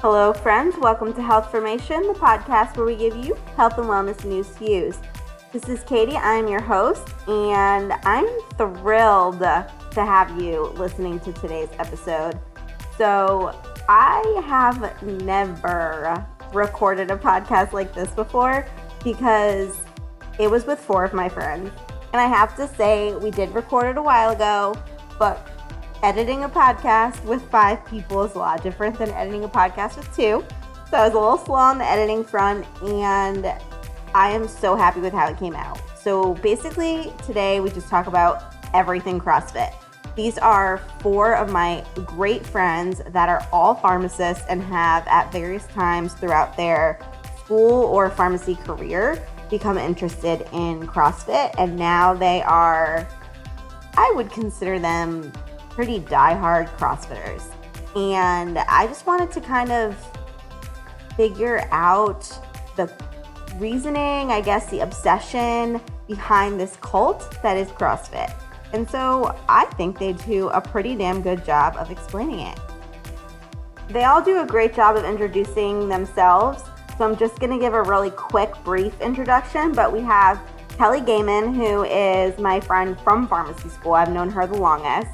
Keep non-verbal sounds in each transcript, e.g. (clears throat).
Hello, friends. Welcome to Health Formation, the podcast where we give you health and wellness news to use. This is Katie. I'm your host, and I'm thrilled to have you listening to today's episode. So, I have never recorded a podcast like this before because it was with four of my friends. And I have to say, we did record it a while ago, but editing a podcast with five people is a lot different than editing a podcast with two. So I was a little slow on the editing front, and I am so happy with how it came out. So basically, today we just talk about everything CrossFit. These are four of my great friends that are all pharmacists and have at various times throughout their school or pharmacy career become interested in CrossFit. And now they are, I would consider them pretty die-hard CrossFitters. And I just wanted to kind of figure out the reasoning, I guess, the obsession behind this cult that is CrossFit. And so I think they do a pretty damn good job of explaining it. They all do a great job of introducing themselves. So I'm just going to give a really quick, brief introduction. But we have Kelly Gaiman, who is my friend from pharmacy school. I've known her the longest.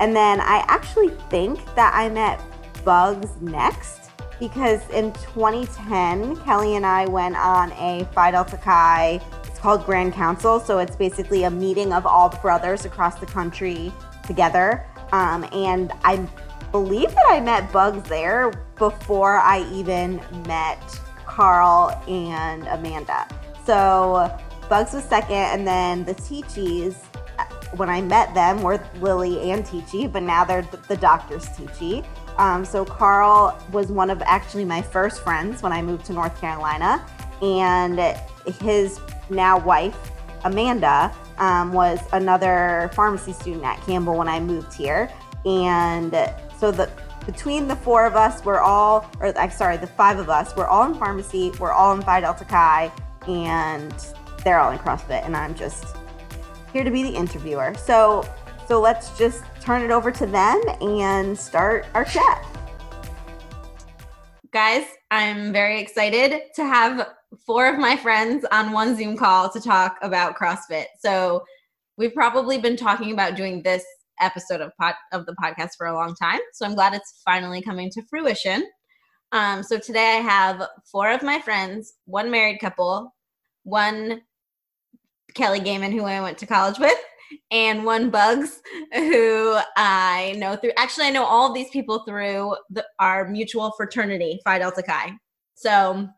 And then I actually think that I met Bugs next because in 2010, Kelly and I went on a Phi Delta Chi, it's called Grand Council. So it's basically a meeting of all the brothers across the country together. Um, and I believe that I met Bugs there before I even met Carl and Amanda. So Bugs was second, and then the Teachies when I met them were Lily and Teachy, but now they're the, doctor's Teachy. Um, so Carl was one of actually my first friends when I moved to North Carolina, and his now wife Amanda um, was another pharmacy student at Campbell when I moved here, and so the between the four of us, we're all, or I'm sorry, the five of us, we're all in pharmacy, we're all in Phi Delta Chi, and they're all in CrossFit, and I'm just here to be the interviewer. So, so let's just turn it over to them and start our chat. Guys, I'm very excited to have four of my friends on one Zoom call to talk about CrossFit. So, we've probably been talking about doing this episode of pot of the podcast for a long time. So, I'm glad it's finally coming to fruition. Um, so today I have four of my friends, one married couple, one Kelly Gaiman, who I went to college with, and one Bugs, who I know through. Actually, I know all of these people through the, our mutual fraternity, Phi Delta Chi. So,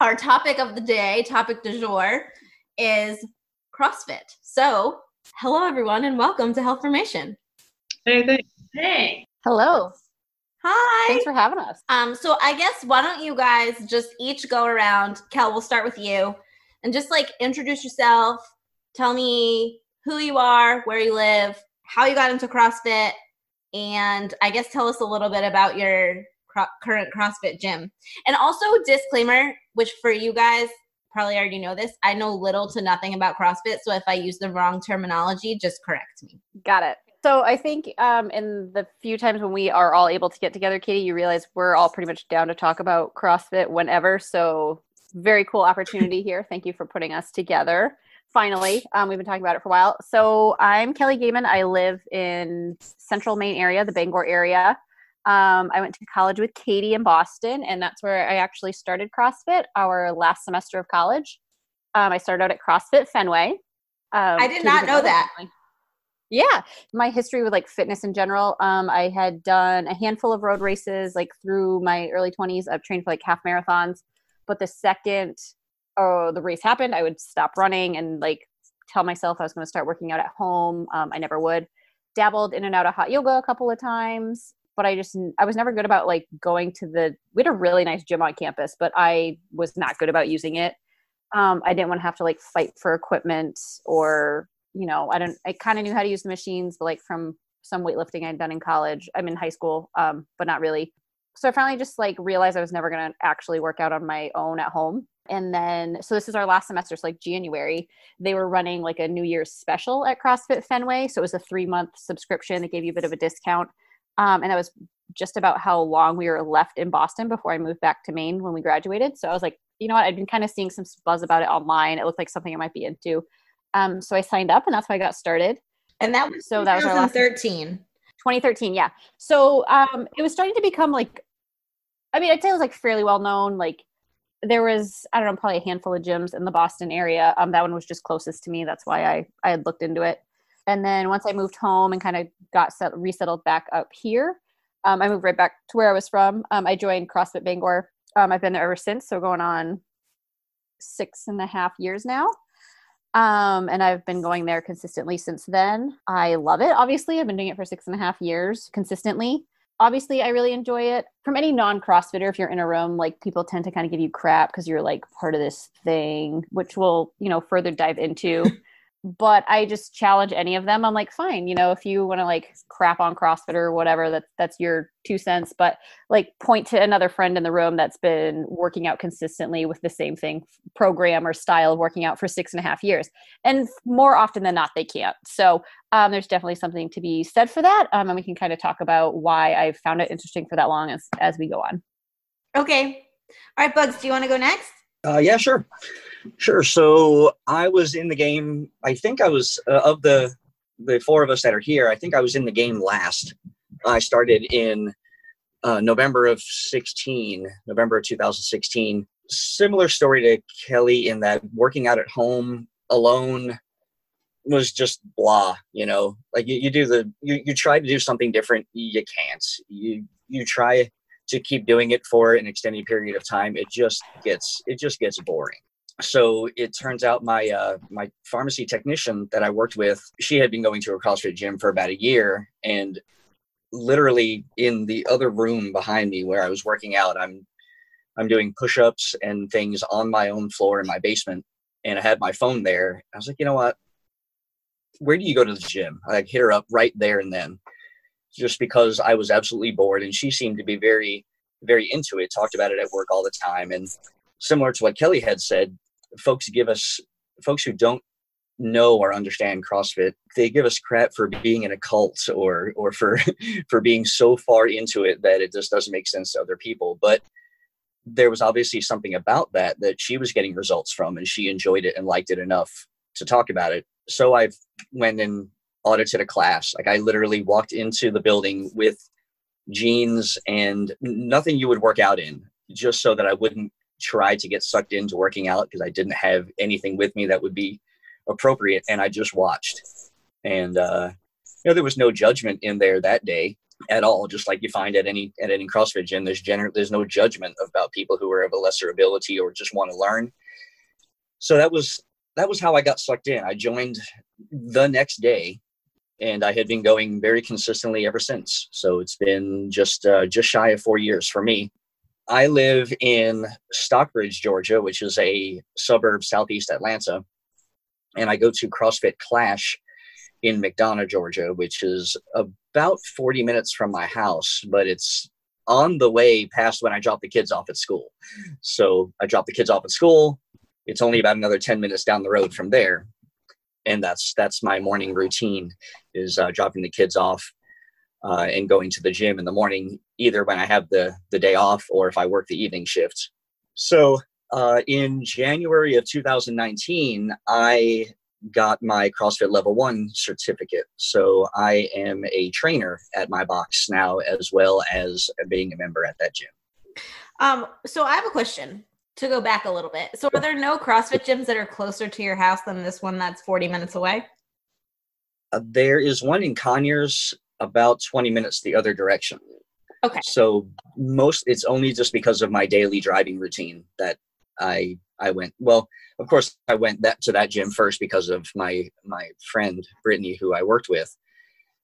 our topic of the day, topic du jour, is CrossFit. So, hello everyone, and welcome to Health Formation. Hey, thanks. Hey. Hello. Hi. Thanks for having us. Um, so I guess why don't you guys just each go around? Kel, we'll start with you and just like introduce yourself. Tell me who you are, where you live, how you got into CrossFit, and I guess tell us a little bit about your cro- current CrossFit gym. And also, disclaimer, which for you guys probably already know this, I know little to nothing about CrossFit. So if I use the wrong terminology, just correct me. Got it. So I think um, in the few times when we are all able to get together, Katie, you realize we're all pretty much down to talk about CrossFit whenever. So very cool opportunity here. Thank you for putting us together. Finally, um, we've been talking about it for a while. So I'm Kelly Gaiman. I live in Central Maine area, the Bangor area. Um, I went to college with Katie in Boston, and that's where I actually started CrossFit our last semester of college. Um, I started out at CrossFit Fenway. Um, I did not know that. Yeah, my history with like fitness in general. Um, I had done a handful of road races like through my early 20s. I've trained for like half marathons. But the second oh, the race happened, I would stop running and like tell myself I was going to start working out at home. Um, I never would. Dabbled in and out of hot yoga a couple of times, but I just I was never good about like going to the. We had a really nice gym on campus, but I was not good about using it. Um, I didn't want to have to like fight for equipment or you know I don't. I kind of knew how to use the machines, but like from some weightlifting I'd done in college. I'm in high school, um, but not really so I finally just like realized I was never going to actually work out on my own at home. And then, so this is our last semester, so like January, they were running like a New Year's special at CrossFit Fenway. So it was a three month subscription that gave you a bit of a discount. Um, and that was just about how long we were left in Boston before I moved back to Maine when we graduated. So I was like, you know what? I'd been kind of seeing some buzz about it online. It looked like something I might be into. Um, so I signed up, and that's how I got started. And that was so that was 2013. 2013, yeah. So um, it was starting to become like, I mean, I'd say it was like fairly well known. Like there was, I don't know, probably a handful of gyms in the Boston area. Um, that one was just closest to me. That's why I I had looked into it. And then once I moved home and kind of got set, resettled back up here, um, I moved right back to where I was from. Um, I joined CrossFit Bangor. Um, I've been there ever since, so going on six and a half years now. Um, and I've been going there consistently since then. I love it. Obviously, I've been doing it for six and a half years consistently. Obviously, I really enjoy it. From any non CrossFitter, if you're in a room, like people tend to kind of give you crap because you're like part of this thing, which we'll, you know, further dive into. (laughs) but I just challenge any of them. I'm like, fine, you know, if you want to like crap on CrossFit or whatever, that's that's your two cents. But like point to another friend in the room that's been working out consistently with the same thing, program or style of working out for six and a half years. And more often than not, they can't. So um, there's definitely something to be said for that. Um, and we can kind of talk about why I found it interesting for that long as as we go on. Okay. All right, Bugs, do you want to go next? Uh, yeah, sure. Sure. So I was in the game. I think I was uh, of the the four of us that are here. I think I was in the game last. I started in uh, November of 16, November of 2016. Similar story to Kelly in that working out at home alone was just blah. You know, like you, you do the you you try to do something different, you can't. You you try to keep doing it for an extended period of time, it just gets it just gets boring so it turns out my uh, my pharmacy technician that I worked with, she had been going to a CrossFit gym for about a year, and literally in the other room behind me where I was working out, I'm I'm doing push-ups and things on my own floor in my basement, and I had my phone there. I was like, you know what? Where do you go to the gym? I hit her up right there and then, just because I was absolutely bored, and she seemed to be very very into it. Talked about it at work all the time, and similar to what Kelly had said, folks give us folks who don't know or understand CrossFit, they give us crap for being in a cult or or for (laughs) for being so far into it that it just doesn't make sense to other people. But there was obviously something about that that she was getting results from, and she enjoyed it and liked it enough to talk about it. So I went and audited a class. Like I literally walked into the building with jeans and nothing you would work out in, just so that I wouldn't tried to get sucked into working out because I didn't have anything with me that would be appropriate, and I just watched. And uh, you know, there was no judgment in there that day at all. Just like you find at any at any CrossFit gym, there's gener- there's no judgment about people who are of a lesser ability or just want to learn. So that was that was how I got sucked in. I joined the next day, and I had been going very consistently ever since. So it's been just uh, just shy of four years for me. I live in Stockbridge, Georgia, which is a suburb southeast Atlanta, and I go to CrossFit Clash in McDonough, Georgia, which is about 40 minutes from my house, but it's on the way past when I drop the kids off at school. So I drop the kids off at school. It's only about another 10 minutes down the road from there. And that's that's my morning routine is uh, dropping the kids off uh, and going to the gym in the morning, either when I have the the day off or if I work the evening shift. So uh, in January of 2019, I got my CrossFit Level One certificate. So I am a trainer at my box now, as well as being a member at that gym. Um, so I have a question to go back a little bit. So are there no CrossFit gyms that are closer to your house than this one that's 40 minutes away? Uh, there is one in Conyers about 20 minutes the other direction. Okay. So most it's only just because of my daily driving routine that I I went. Well, of course I went that to that gym first because of my my friend Brittany who I worked with.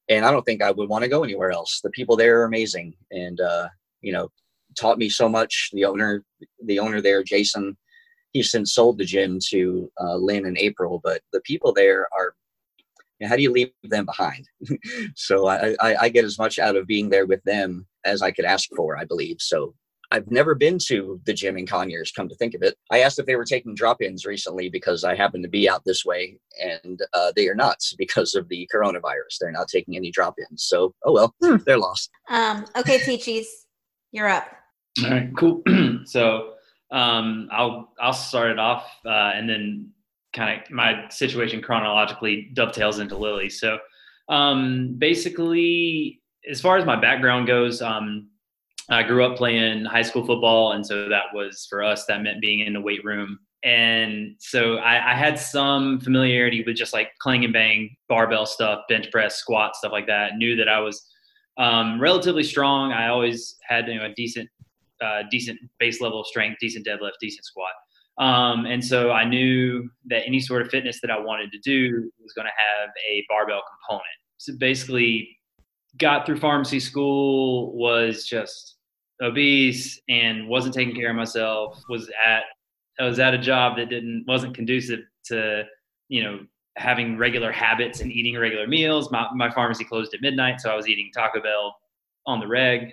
And I don't think I would want to go anywhere else. The people there are amazing and uh, you know, taught me so much. The owner the owner there, Jason, he's since sold the gym to uh, Lynn in April, but the people there are how do you leave them behind? (laughs) so I, I, I, get as much out of being there with them as I could ask for, I believe. So I've never been to the gym in Conyers, come to think of it. I asked if they were taking drop ins recently because I happen to be out this way, and uh, they are not (laughs) because of the coronavirus. They're not taking any drop ins. So, oh well, hmm. they're lost. Um, okay, Teachies, you're up. All right, cool. (clears throat) so um, I'll I'll start it off, uh, and then kind of my situation chronologically dovetails into Lily. So um, basically, as far as my background goes, um, I grew up playing high school football, and so that was for us. That meant being in the weight room, and so I, I had some familiarity with just like clang and bang, barbell stuff, bench press, squat, stuff like that. Knew that I was um, relatively strong. I always had you know a decent, uh, decent base level of strength, decent deadlift, decent squat. Um, and so I knew that any sort of fitness that I wanted to do was going to have a barbell component. So basically, got through pharmacy school, was just obese and wasn't taking care of myself. Was at I was at a job that didn't wasn't conducive to you know having regular habits and eating regular meals. My my pharmacy closed at midnight, so I was eating Taco Bell on the reg.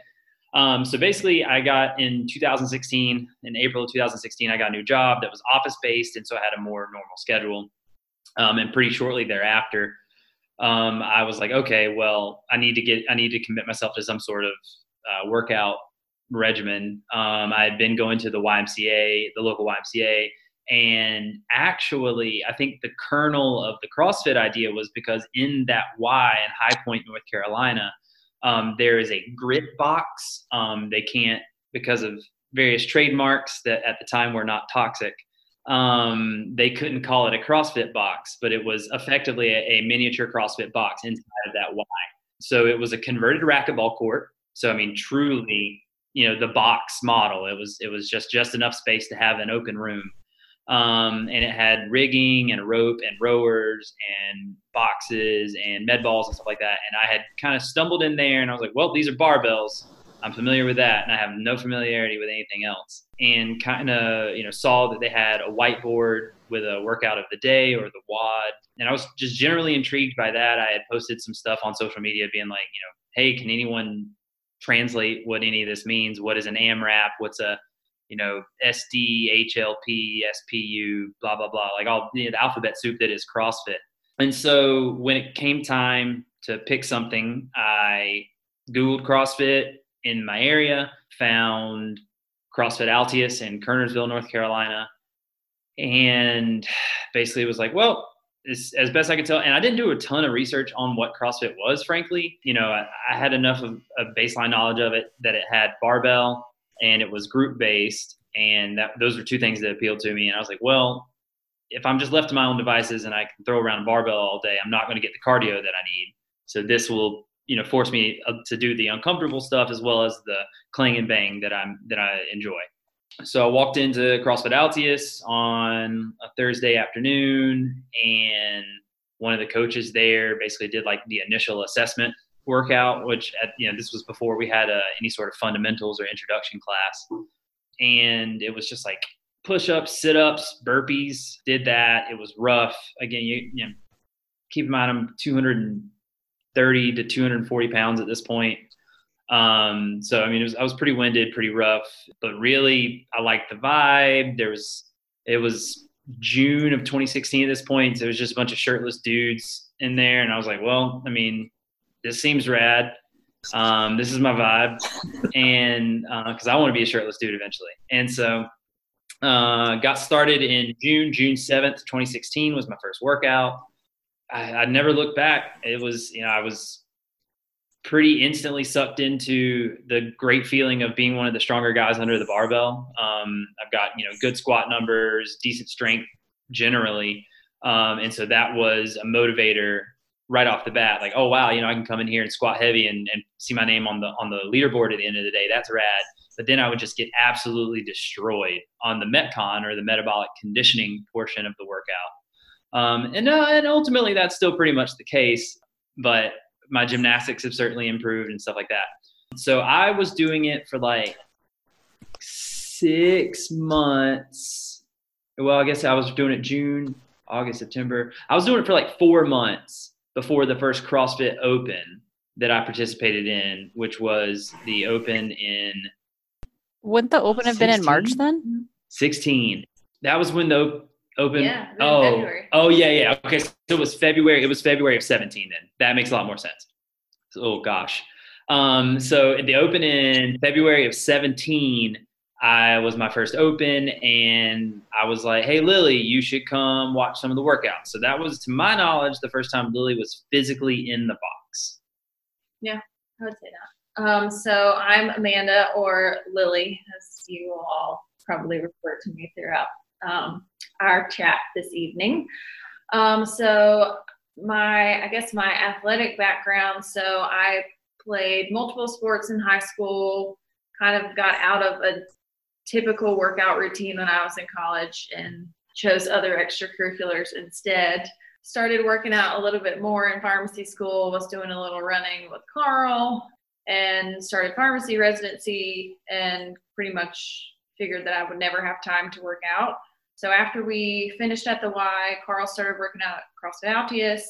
Um, so basically, I got in 2016, in April of 2016, I got a new job that was office based, and so I had a more normal schedule. Um, and pretty shortly thereafter, um, I was like, okay, well, I need to get, I need to commit myself to some sort of uh, workout regimen. Um, I had been going to the YMCA, the local YMCA, and actually, I think the kernel of the CrossFit idea was because in that Y in High Point, North Carolina, um, there is a grit box. Um, they can't, because of various trademarks that at the time were not toxic, um, they couldn't call it a CrossFit box, but it was effectively a, a, miniature CrossFit box inside of that Y. So it was a converted racquetball court. So I mean, truly, you know, the box model. It was it was just just enough space to have an open room um, and it had rigging and rope and rowers and boxes and med balls and stuff like that. And I had kind of stumbled in there and I was like, well, these are barbells. I'm familiar with that, and I have no familiarity with anything else. And kind of, you know, saw that they had a whiteboard with a workout of the day or the WOD, and I was just generally intrigued by that. I had posted some stuff on social media, being like, you know, hey, can anyone translate what any of this means? What is an AMRAP? What's a you know, SD, HLP, SPU, blah, blah, blah, like all you know, the alphabet soup that is CrossFit. And so when it came time to pick something, I Googled CrossFit in my area, found CrossFit Altius in Kernersville, North Carolina, and basically was like, well, as, as best I could tell, and I didn't do a ton of research on what CrossFit was, frankly. You know, I, I had enough of, a baseline knowledge of it that it had barbell, and it was group based and that, those were two things that appealed to me and i was like well if i'm just left to my own devices and i can throw around a barbell all day i'm not going to get the cardio that i need. So this will you know force me uh, to do the uncomfortable stuff as well as the clang and bang that i'm that i enjoy. So i walked into crossfit altius on a thursday afternoon and one of the coaches there basically did like the initial assessment workout, which at, you know this was before we had uh, any sort of fundamentals or introduction class, and it was just like push-ups, sit-ups, burpees. Did that. It was rough. Again, you, you know, keep in mind I'm 230 to 240 pounds at this point. Um, so I mean, was, I was pretty winded, pretty rough, but really I liked the vibe. There was, it was June of 2016 at this point. So it was just a bunch of shirtless dudes in there. And I was like, well, I mean, this seems rad. Um, this is my vibe, and because uh, I want to be a shirtless dude eventually, and so uh, got started in June, June seventh, twenty sixteen was my first workout. I, I never looked back. It was, you know, I was pretty instantly sucked into the great feeling of being one of the stronger guys under the barbell. Um, I've got you know good squat numbers, decent strength generally, um, and so that was a motivator right off the bat, like, oh wow, you know, I can come in here and squat heavy and, and see my name on the on the leaderboard at the end of the day. That's rad. But then I would just get absolutely destroyed on the metcon or the metabolic conditioning portion of the workout. Um, and uh, and ultimately that's still pretty much the case, but my gymnastics have certainly improved and stuff like that. So I was doing it for like six months. Well, I guess I was doing it June, August, September. I was doing it for like four months before the first CrossFit Open that I participated in, which was the Open in Wouldn't the open have been in March then? 16. That was when the open. Yeah, in oh, February. oh yeah, yeah. Okay, so it was February. It was February of 17. Then that makes a lot more sense. Oh gosh. Um, so the open in February of 17, I was my first open, and I was like, "Hey, Lily, you should come watch some of the workouts." So that was, to my knowledge, the first time Lily was physically in the box. Yeah, I would say that. Um, so I'm Amanda or Lily, as you all probably refer to me throughout um, our chat this evening. Um, so my, I guess my athletic background. So I played multiple sports in high school. Kind of got out of a typical workout routine when I was in college and chose other extracurriculars instead started working out a little bit more in pharmacy school, was doing a little running with Carl, and started pharmacy residency, and pretty much figured that I would never have time to work out. So after we finished at the Y, Carl started working out at CrossFit Altius.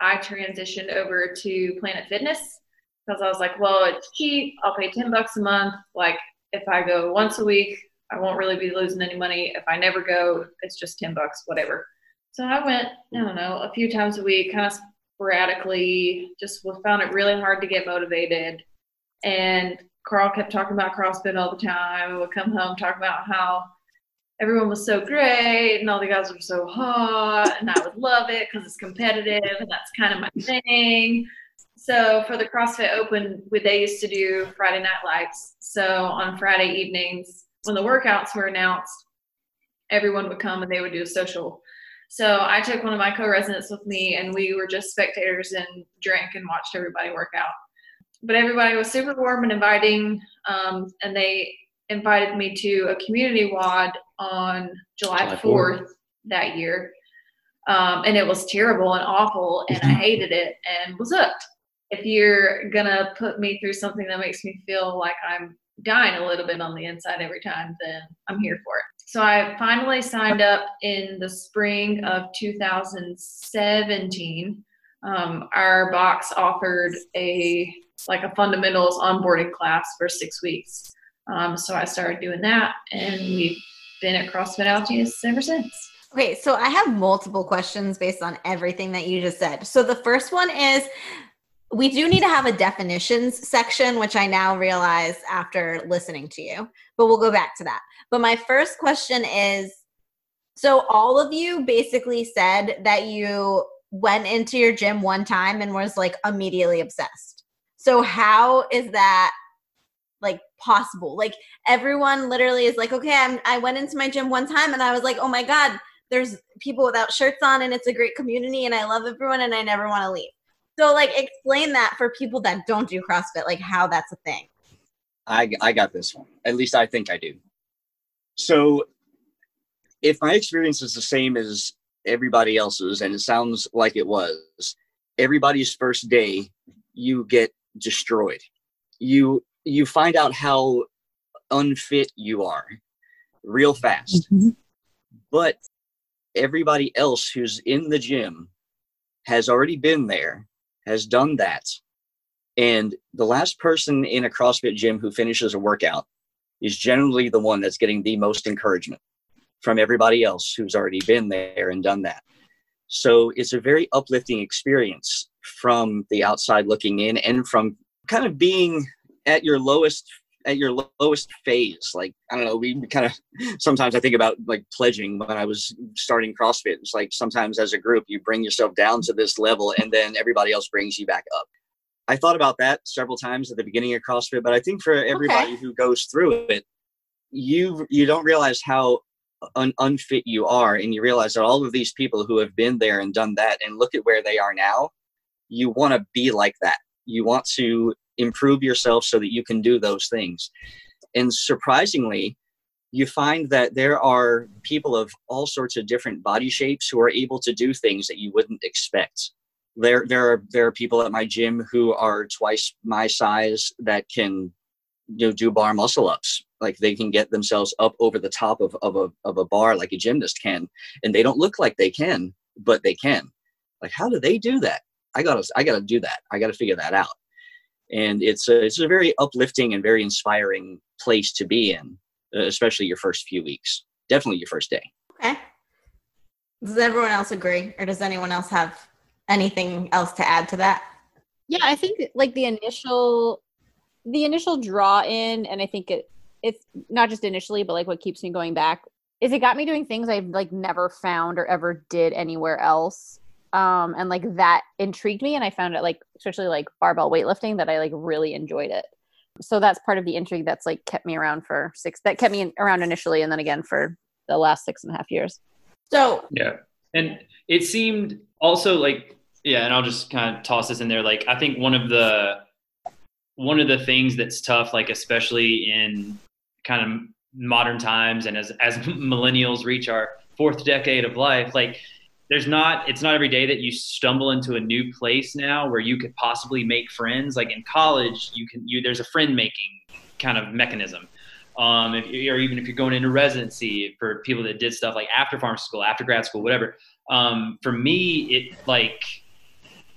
I transitioned over to Planet Fitness because I was like, well, it's cheap. I'll pay 10 bucks a month. Like if I go once a week, I won't really be losing any money. If I never go, it's just 10 bucks, whatever. So I went, I don't know, a few times a week, kind of sporadically, just found it really hard to get motivated. And Carl kept talking about CrossFit all the time. I would come home, talk about how everyone was so great and all the guys were so hot and I would love it because it's competitive and that's kind of my thing. So for the CrossFit Open, they used to do Friday night lights. So on Friday evenings, when the workouts were announced, everyone would come and they would do a social. So I took one of my co-residents with me, and we were just spectators and drank and watched everybody work out. But everybody was super warm and inviting, um, and they invited me to a community WOD on July 4th that year. Um, and it was terrible and awful, and I (laughs) hated it and was hooked. If you're gonna put me through something that makes me feel like I'm dying a little bit on the inside every time, then I'm here for it. So I finally signed up in the spring of 2017. Um, our box offered a like a fundamentals onboarding class for six weeks. Um, so I started doing that, and we've been at CrossFit Altius ever since. Okay, so I have multiple questions based on everything that you just said. So the first one is we do need to have a definitions section, which I now realize after listening to you, but we'll go back to that. But my first question is so all of you basically said that you went into your gym one time and was like immediately obsessed. So how is that like possible? Like everyone literally is like, okay, I'm, I went into my gym one time and I was like, oh my god, there's people without shirts on and it's a great community and I love everyone and I never want to leave. So like explain that for people that don't do CrossFit, like how that's a thing. I, I got this one. At least I think I do. So, if my experience is the same as everybody else's, and it sounds like it was, everybody's first day, you get destroyed. You you find out how unfit you are real fast. Mm-hmm. But everybody else who's in the gym has already been there, has done that, and the last person in a CrossFit gym who finishes a workout is generally the one that's getting the most encouragement from everybody else who's already been there and done that. So it's a very uplifting experience from the outside looking in and from kind of being at your lowest at your lowest phase like i don't know we kind of sometimes i think about like pledging when i was starting crossfit. It's like sometimes as a group you bring yourself down to this level and then everybody else brings you back up. I thought about that several times at the beginning of CrossFit, but I think for everybody who goes through it, you you don't realize how un- unfit you are, and you realize that all of these people who have been there and done that, and look at where they are now, you want to be like that. You want to improve yourself so that you can do those things. And surprisingly, you find that there are people of all sorts of different body shapes who are able to do things that you wouldn't expect. There there are there are people at my gym who are twice my size that can you know do bar muscle ups like they can get themselves up over the top of, of a of a bar like a gymnast can and they don't look like they can but they can. Like how do they do that? I gotta i gotta do that. I gotta figure that out and it's a, it's a very uplifting and very inspiring place to be in, uh, especially your first few weeks. Definitely your first day. Okay. Does everyone else agree, or does anyone else have anything else to add to that? Yeah, I think like the initial the initial draw in and I think it it's not just initially but like what keeps me going back is it got me doing things I've like never found or ever did anywhere else. Um and like that intrigued me and I found it like especially like barbell weightlifting that I like really enjoyed it. So that's part of the intrigue that's like kept me around for six that kept me around initially and then again for the last six and a half years. So Yeah. And it seemed also like, yeah, and I'll just kind of toss this in there. Like, I think one of the, one of the things that's tough, like, especially in kind of modern times and as, as (laughs) millennials reach our fourth decade of life, like, there's not, it's not every day that you stumble into a new place now where you could possibly make friends. Like in college, you can, you, there's a friend making kind of mechanism um, if, or even if you're going into residency for people that did stuff like after pharmacy school, after grad school, whatever. Um, for me, it like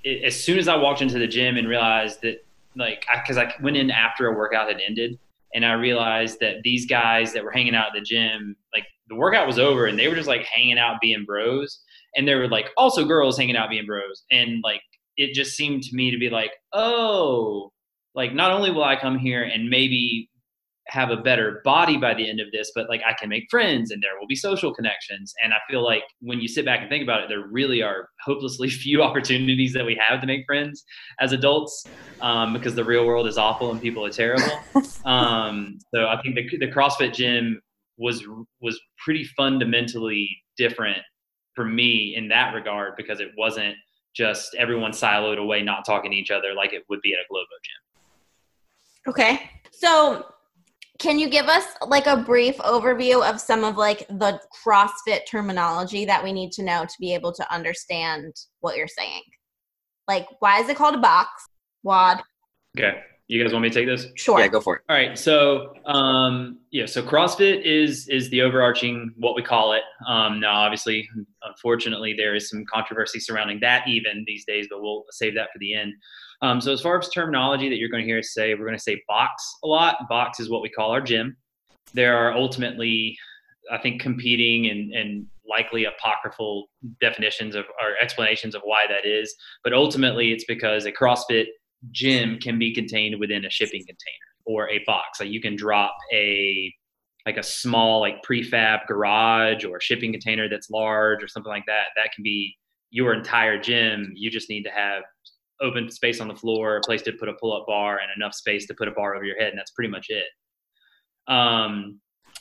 it, as soon as I walked into the gym and realized that like because I, I, went in after a workout had ended and I realized that these guys that were hanging out at the gym, like the workout was over and they were just like hanging out being bros, and there were like also girls hanging out being bros, and like it just seemed to me to be like, oh, like not only will I come here and maybe have a better body by the end of this, but like I can make friends and there will be social connections. And I feel like when you sit back and think about it, there really are hopelessly (laughs) few opportunities that we have to make friends as adults um, because the real world is awful and people are terrible. (laughs) um, so I think the, the CrossFit gym was was pretty fundamentally different for me in that regard because it wasn't just everyone siloed away, not talking to each other like it would be at a Globo gym. Okay. So can you give us like a brief overview of some of like the CrossFit terminology that we need to know to be able to understand what you're saying? Like, why is it called a box? WOD? Okay. You guys want me to take this? Sure. Yeah, go for it. All right. So, um, yeah. So CrossFit is is the overarching what we call it. Um, now, obviously, unfortunately, there is some controversy surrounding that even these days, but we'll save that for the end. Um, so as far as terminology that you're going to hear us say, we're going to say box a lot. Box is what we call our gym. There are ultimately, I think, competing and, and likely apocryphal definitions of or explanations of why that is. But ultimately, it's because a CrossFit gym can be contained within a shipping container or a box. Like you can drop a like a small like prefab garage or shipping container that's large or something like that. That can be your entire gym. You just need to have open space on the floor, a place to put a pull-up bar, and enough space to put a bar over your head, and that's pretty much it. Um,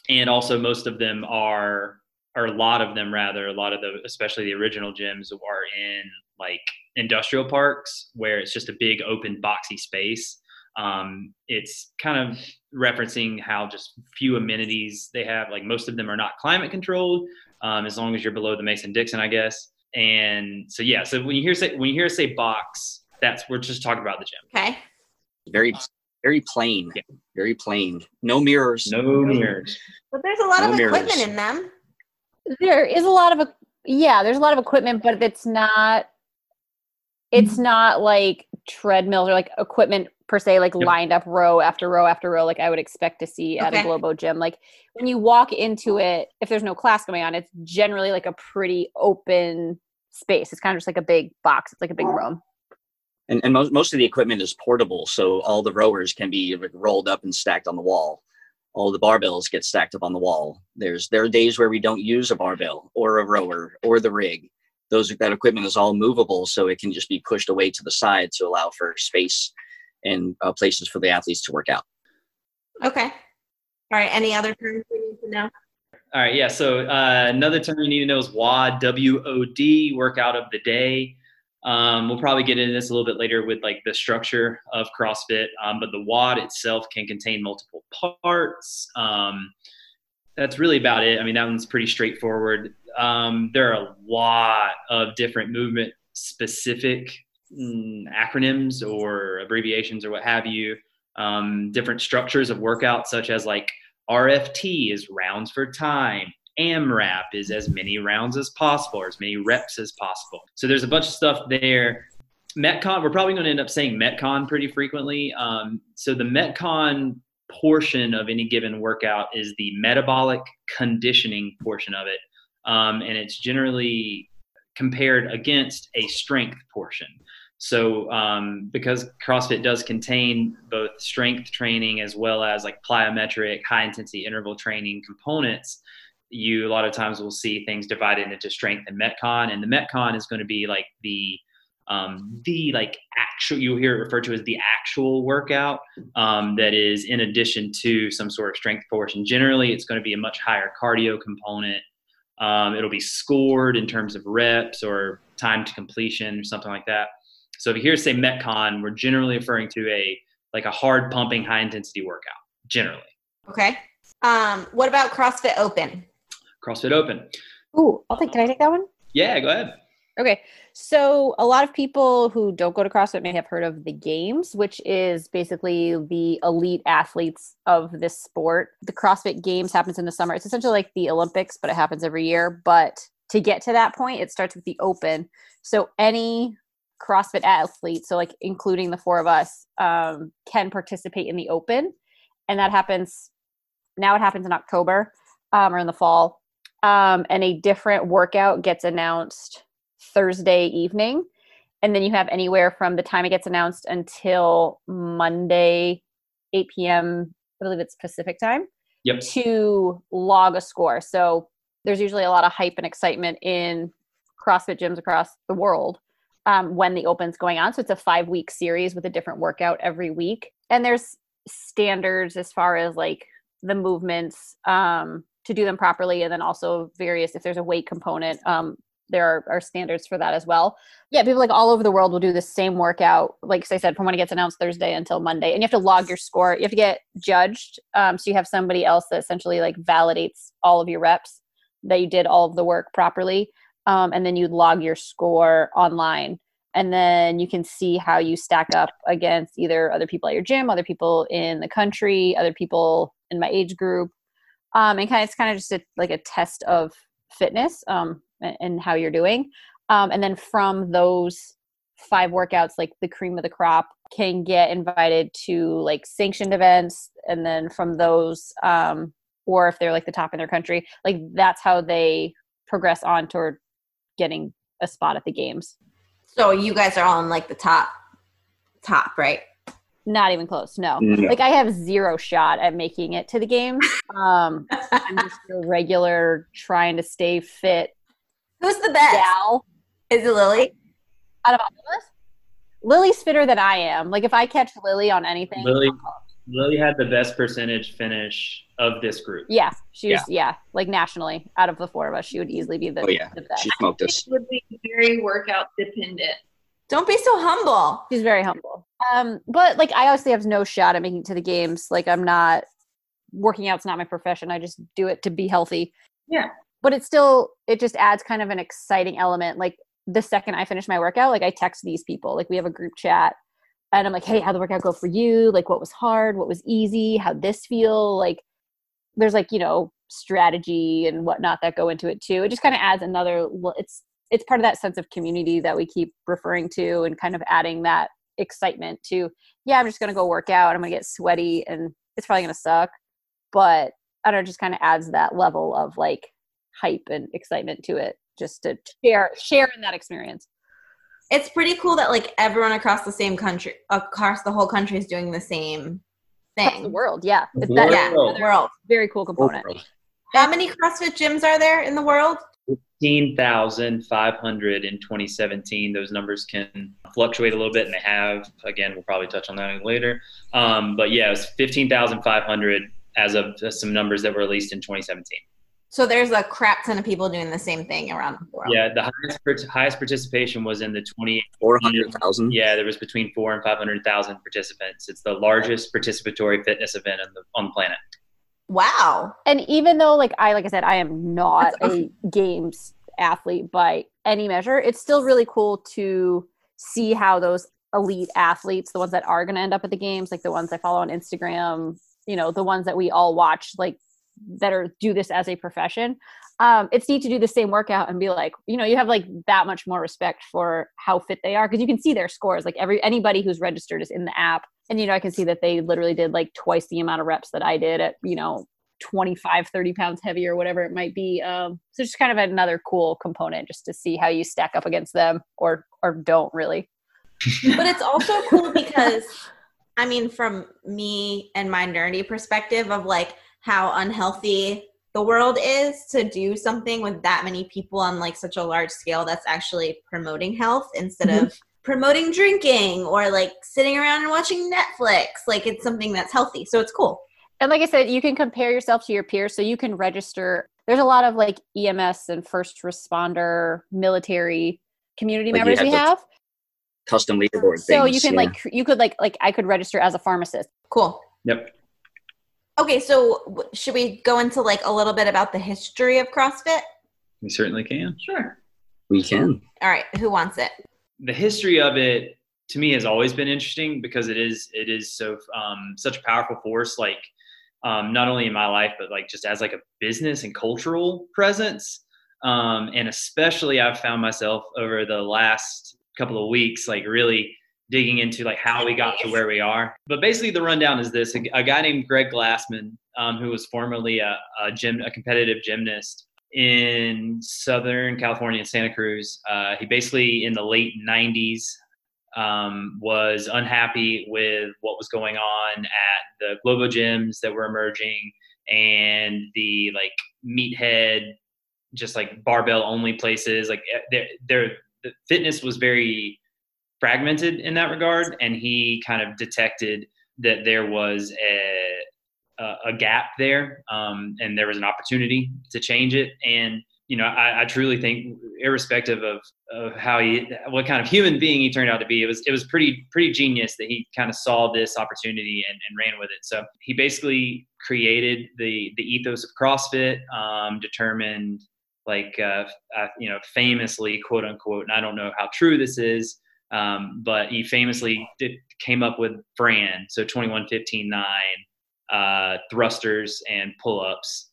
and also, most of them are, or a lot of them rather, a lot of the, especially the original gyms, are in like industrial parks where it's just a big open boxy space. Um, it's kind of referencing how just few amenities they have. Like most of them are not climate controlled, um, as long as you're below the Mason Dixon, I guess. And so yeah, so when you hear say when you hear say box, that's we're just talking about the gym. Okay. Very, very plain. Yeah. Very plain. No mirrors. No mirrors. But there's a lot no of mirrors. equipment in them. There is a lot of yeah, there's a lot of equipment, but it's not it's mm-hmm. not like treadmills or like equipment per se like yep. lined up row after row after row like i would expect to see okay. at a globo gym like when you walk into it if there's no class going on it's generally like a pretty open space it's kind of just like a big box it's like a big room and, and most, most of the equipment is portable so all the rowers can be rolled up and stacked on the wall all the barbells get stacked up on the wall there's there are days where we don't use a barbell or a rower or the rig those that equipment is all movable so it can just be pushed away to the side to allow for space and uh, places for the athletes to work out okay all right any other terms we need to know all right yeah so uh, another term you need to know is wod w-o-d workout of the day um, we'll probably get into this a little bit later with like the structure of CrossFit, um, but the WOD itself can contain multiple parts. Um, that's really about it. I mean, that one's pretty straightforward. Um, there are a lot of different movement specific mm, acronyms or abbreviations or what have you. Um, different structures of workouts, such as like RFT is rounds for time. AMRAP is as many rounds as possible, or as many reps as possible. So there's a bunch of stuff there. Metcon, we're probably going to end up saying Metcon pretty frequently. Um, so the Metcon portion of any given workout is the metabolic conditioning portion of it. Um, and it's generally compared against a strength portion. So, um, because CrossFit does contain both strength training as well as like plyometric, high intensity interval training components, you a lot of times will see things divided into strength and Metcon. And the Metcon is going to be like the um, the like actual you'll hear it referred to as the actual workout um, that is in addition to some sort of strength portion. Generally, it's going to be a much higher cardio component. Um, it'll be scored in terms of reps or time to completion or something like that. So if you hear say Metcon, we're generally referring to a like a hard pumping high intensity workout. Generally. Okay. Um, what about CrossFit Open? CrossFit Open. Ooh, I'll take. Can I take that one? Yeah, go ahead. Okay. So a lot of people who don't go to CrossFit may have heard of the games, which is basically the elite athletes of this sport. The CrossFit Games happens in the summer. It's essentially like the Olympics, but it happens every year. But to get to that point, it starts with the open. So any CrossFit athlete, so like including the four of us, um, can participate in the open. And that happens now it happens in October um, or in the fall. Um, and a different workout gets announced Thursday evening. And then you have anywhere from the time it gets announced until Monday, 8 p.m., I believe it's Pacific time, Yep. to log a score. So there's usually a lot of hype and excitement in CrossFit gyms across the world um, when the open's going on. So it's a five week series with a different workout every week. And there's standards as far as like the movements um, to do them properly. And then also various, if there's a weight component, um, there are, are standards for that as well. Yeah, people like all over the world will do the same workout, like I said, from when it gets announced Thursday until Monday. And you have to log your score. You have to get judged. Um, so you have somebody else that essentially like validates all of your reps that you did all of the work properly. Um, and then you log your score online. And then you can see how you stack up against either other people at your gym, other people in the country, other people in my age group. Um, and kind of, it's kind of just a, like a test of fitness. Um, and how you're doing. Um, and then from those five workouts, like the cream of the crop can get invited to like sanctioned events. And then from those, um, or if they're like the top in their country, like that's how they progress on toward getting a spot at the games. So you guys are all in like the top, top, right? Not even close. No. No. Like I have zero shot at making it to the games. Um, I'm just a regular trying to stay fit Who's the best? gal. Is it Lily? out of all of us, Lily's fitter than I am. Like if I catch Lily on anything, Lily, Lily had the best percentage finish of this group. yeah, she was yeah. like nationally out of the four of us, she would easily be the, Oh, yeah. the best. She smoked us. It would be very workout dependent. Don't be so humble. She's very humble. Um, but like I obviously have no shot at making it to the games. Like I'm not working out's not my profession. I just do it to be healthy. Yeah. But it still it just adds kind of an exciting element. Like the second I finish my workout, like I text these people. Like we have a group chat and I'm like, hey, how'd the workout go for you? Like what was hard? What was easy? How'd this feel? Like there's like, you know, strategy and whatnot that go into it too. It just kind of adds another it's it's part of that sense of community that we keep referring to and kind of adding that excitement to yeah i'm just gonna go work out i'm gonna get sweaty and it's probably gonna suck but i don't know it just kind of adds that level of like hype and excitement to it just to share share in that experience It's pretty cool that like everyone across the same country, across the whole country, is doing the same thing Across the world yeah it's The that Yeah, World. the world. very cool component How many CrossFit gyms are there in the world? 15,500 in 2017. Those numbers can fluctuate a little bit, and they have. Again, we'll probably touch on that later. Um, but yeah, it was 15,500 as of some numbers that were released in 2017. So there's a crap ton of people doing the same thing around the world. Yeah, the highest highest participation was in the 20. 400,000. Yeah, there was between four and 500,000 participants. It's the largest participatory fitness event on the on the planet. Wow. and even though like i like i said i am not That's a games athlete by any measure it's still really cool to see how those elite athletes the ones that are going to end up at the games like the ones i follow on instagram you know the ones that we all watch like that are do this as a profession um, it's neat to do the same workout and be like you know you have like that much more respect for how fit they are because you can see their scores like every anybody who's registered is in the app. And you know i can see that they literally did like twice the amount of reps that i did at you know 25 30 pounds heavier or whatever it might be um, so just kind of another cool component just to see how you stack up against them or or don't really. But it's also cool because I mean, from me and my nerdy perspective of like how unhealthy the world is to do something with that many people on like such a large scale that's actually promoting health instead mm-hmm. of promoting drinking or like sitting around and watching Netflix. Like it's something that's healthy. So it's cool. And like I said, you can compare yourself to your peers so you can register. There's a lot of like EMS and first responder military community like members we have custom leaderboard so things, you can yeah. like you could like like i could register as a pharmacist cool Yep. Okay so should we go into like a little bit about the history of crossfit We certainly can. Sure. we can. all right who wants it the history of it to me has always been interesting because it is it is so um, such a powerful force like um, not only in my life but like just as like a business and cultural presence um, and especially i've found myself over the last couple of weeks like really digging into like how we got to where we are but basically the rundown is this a, a guy named greg glassman um, who was formerly a, a gym a competitive gymnast in Southern California in Santa Cruz. Uh, he basically in the late 90s um, was unhappy with what was going on at the Globo gyms that were emerging and the like meathead, just like barbell only places. Like eh, they're, the fitness was very fragmented in that regard, and he kind of detected that there was a a, gap there, um, and there was an opportunity to change it. And you know, I, I truly think, irrespective of, of how he, what kind of human being he turned out to be, it was it was pretty pretty genius that he kind of saw this opportunity and, and ran with it. So he basically created the the ethos of CrossFit, um, determined like uh, uh, you know famously quote unquote, and I don't know how true this is. Um, but he famously did, came up with Fran, so 2115 9, uh, thrusters and pull-ups.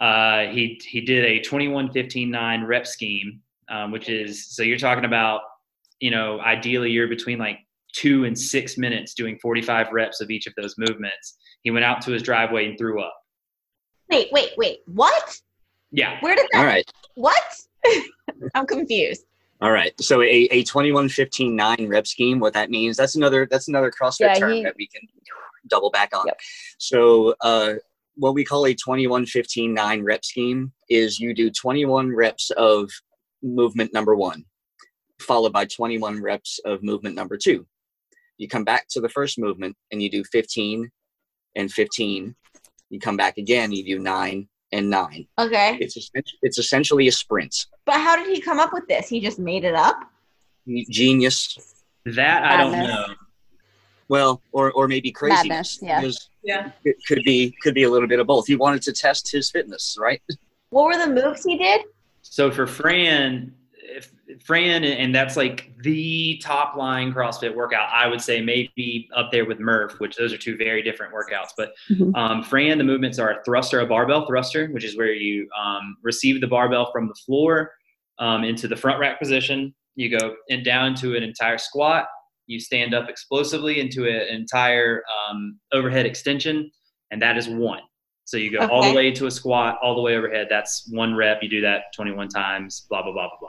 Uh, he he did a 21 15 9 rep scheme, um, which is so you're talking about, you know, ideally you're between like two and six minutes doing 45 reps of each of those movements. He went out to his driveway and threw up. Wait, wait, wait. What? Yeah. Where did that? All right. (laughs) What? (laughs) I'm confused. All right. So a, a 21 15 9 rep scheme, what that means, that's another that's another CrossFit Yeah, term he- that we can double back on. Yep. So uh what we call a 21 15 9 rep scheme is you do 21 reps of movement number one, followed by 21 reps of movement number two. You come back to the first movement and you do 15 and 15. You come back again, you do nine and nine. Okay. It's essen- it's essentially a sprint. But how did he come up with this? He just made it up? Genius, That I don't know. well, or or maybe craziness. Madness, yeah. because Yeah. It could be could be a little bit of both. He wanted to test his fitness, right? What were the moves he did? So for Fran, if Fran, and that's like the top line CrossFit workout, I would say maybe up there with Murph, which those are two very different workouts. But Mhm. um, Fran, the movements are a thruster, a barbell thruster, which is where you um, receive the barbell from the floor um, into the front rack position. You go and down to an entire squat. You stand up explosively into an entire um, overhead extension, and that is one. So you go all the way to a squat, all the way overhead. That's one rep. You do that 21 times, blah, blah, blah, blah, blah.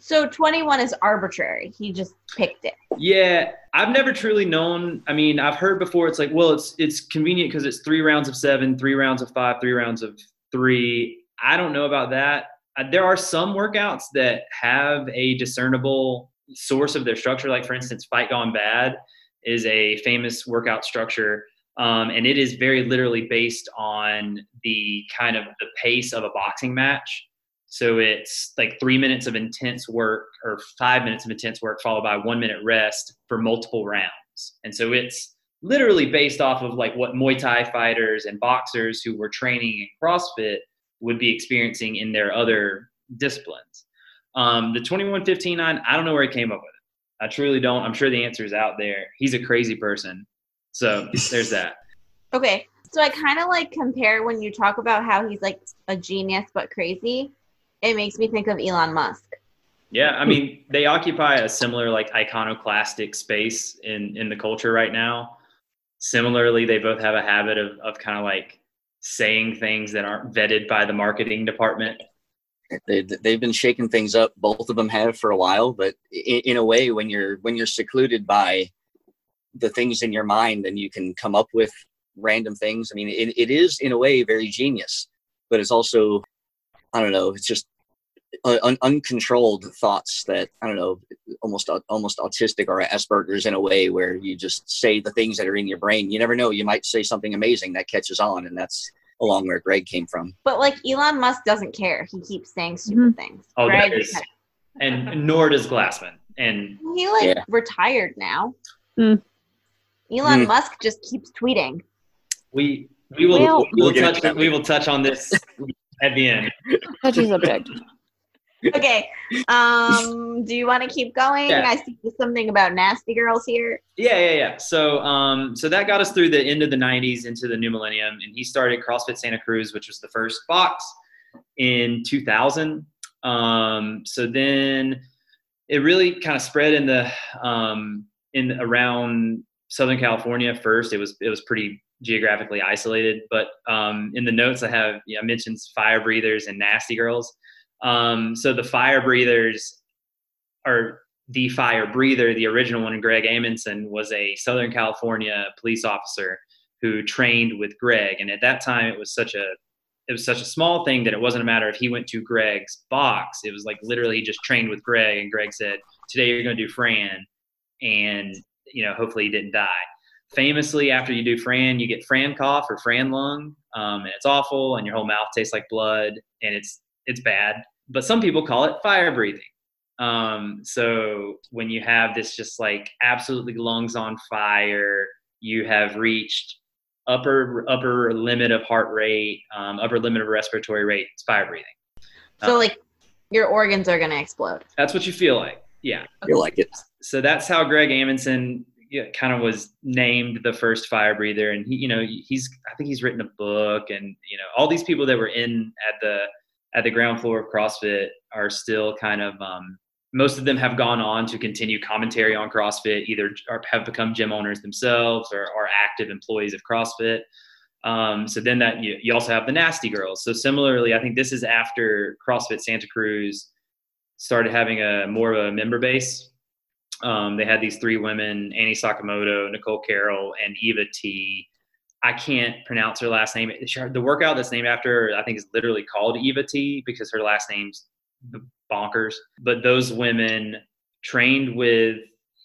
So 21 is arbitrary. He just picked it. Yeah, I've never truly known. I mean, I've heard before. It's like, well, it's it's convenient because it's three rounds of seven, three rounds of five, three rounds of three. I don't know about that. There are some workouts that have a discernible source of their structure. Like for instance, Fight Gone Bad is a famous workout structure, um, and it is very literally based on the kind of the pace of a boxing match. So it's like three minutes of intense work or five minutes of intense work followed by one minute rest for multiple rounds. And so it's literally based off of like what Muay Thai fighters and boxers who were training in CrossFit would be experiencing in their other disciplines. Um, the 21 15 i don't know where he came up with it. I truly don't. I'm sure the answer is out there. He's a crazy person. So there's (laughs) that. Okay. So I kind of like compare when you talk about how he's like a genius but crazy. It makes me think of Elon Musk. Yeah, I mean, they occupy a similar like iconoclastic space in in the culture right now. Similarly, they both have a habit of of kind of like saying things that aren't vetted by the marketing department. They, they've been shaking things up. Both of them have for a while, but in, in a way, when you're when you're secluded by the things in your mind, then you can come up with random things. I mean, it, it is in a way very genius, but it's also, I don't know, it's just un- uncontrolled thoughts that I don't know, almost almost autistic or Asperger's in a way where you just say the things that are in your brain. You never know, you might say something amazing that catches on, and that's along where Greg came from. But like Elon Musk doesn't care; he keeps saying stupid mm-hmm. things. Oh, Greg, that is, and (laughs) nor does Glassman. And he like yeah. retired now. Mm. Elon mm. Musk just keeps tweeting. We we will well, we will touch we will touch on this at the end. Touchy subject okay. Um, do you want to keep going? Yeah. I see something about nasty girls here. Yeah, yeah, yeah. So, um, so that got us through the end of the '90s into the new millennium, and he started CrossFit Santa Cruz, which was the first box in 2000. Um, so then it really kind of spread in the um, in around Southern California first. It was it was pretty geographically isolated, but um, in the notes I have, you know, I mentioned fire breathers and nasty girls. Um, so the fire breathers are the fire breather, the original one, Greg Amundson, was a Southern California police officer who trained with Greg. And at that time, it was such a it was such a small thing that it wasn't a matter if he went to Greg's box. It was like literally he just trained with Greg, and Greg said, "Today you're going to do Fran," and you know, hopefully he didn't die. Famously, after you do Fran, you get Fran cough or Fran lung, um, and it's awful, and your whole mouth tastes like blood, and it's it's bad but some people call it fire breathing. Um, so when you have this just like absolutely lungs on fire, you have reached upper upper limit of heart rate, um, upper limit of respiratory rate. It's fire breathing. So um, like your organs are gonna explode. That's what you feel like. Yeah. I feel like it. So that's how Greg Amundson kind of was named the first fire breather, and he, you know, he's I think he's written a book, and you know, all these people that were in at the at the ground floor of CrossFit are still kind of um, most of them have gone on to continue commentary on CrossFit, either have become gym owners themselves or are active employees of CrossFit. Um, so then that you, you also have the nasty girls. So similarly, I think this is after CrossFit Santa Cruz started having a more of a member base. Um, they had these three women: Annie Sakamoto, Nicole Carroll, and Eva T. I can't pronounce her last name. The workout that's named after her, I think, is literally called Eva T because her last name's bonkers. But those women trained with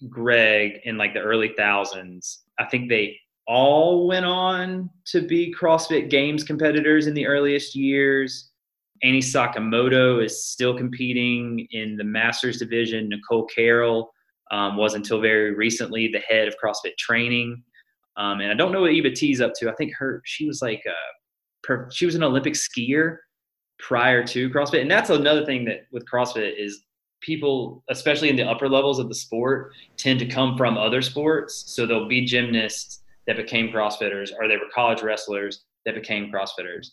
Greg in like the early thousands. I think they all went on to be CrossFit Games competitors in the earliest years. Annie Sakamoto is still competing in the Masters division. Nicole Carroll um, was until very recently the head of CrossFit training. Um, and I don't know what Eva T's up to. I think her she was like a, per, she was an Olympic skier prior to CrossFit, and that's another thing that with CrossFit is people, especially in the upper levels of the sport, tend to come from other sports. So there'll be gymnasts that became CrossFitters, or they were college wrestlers that became CrossFitters.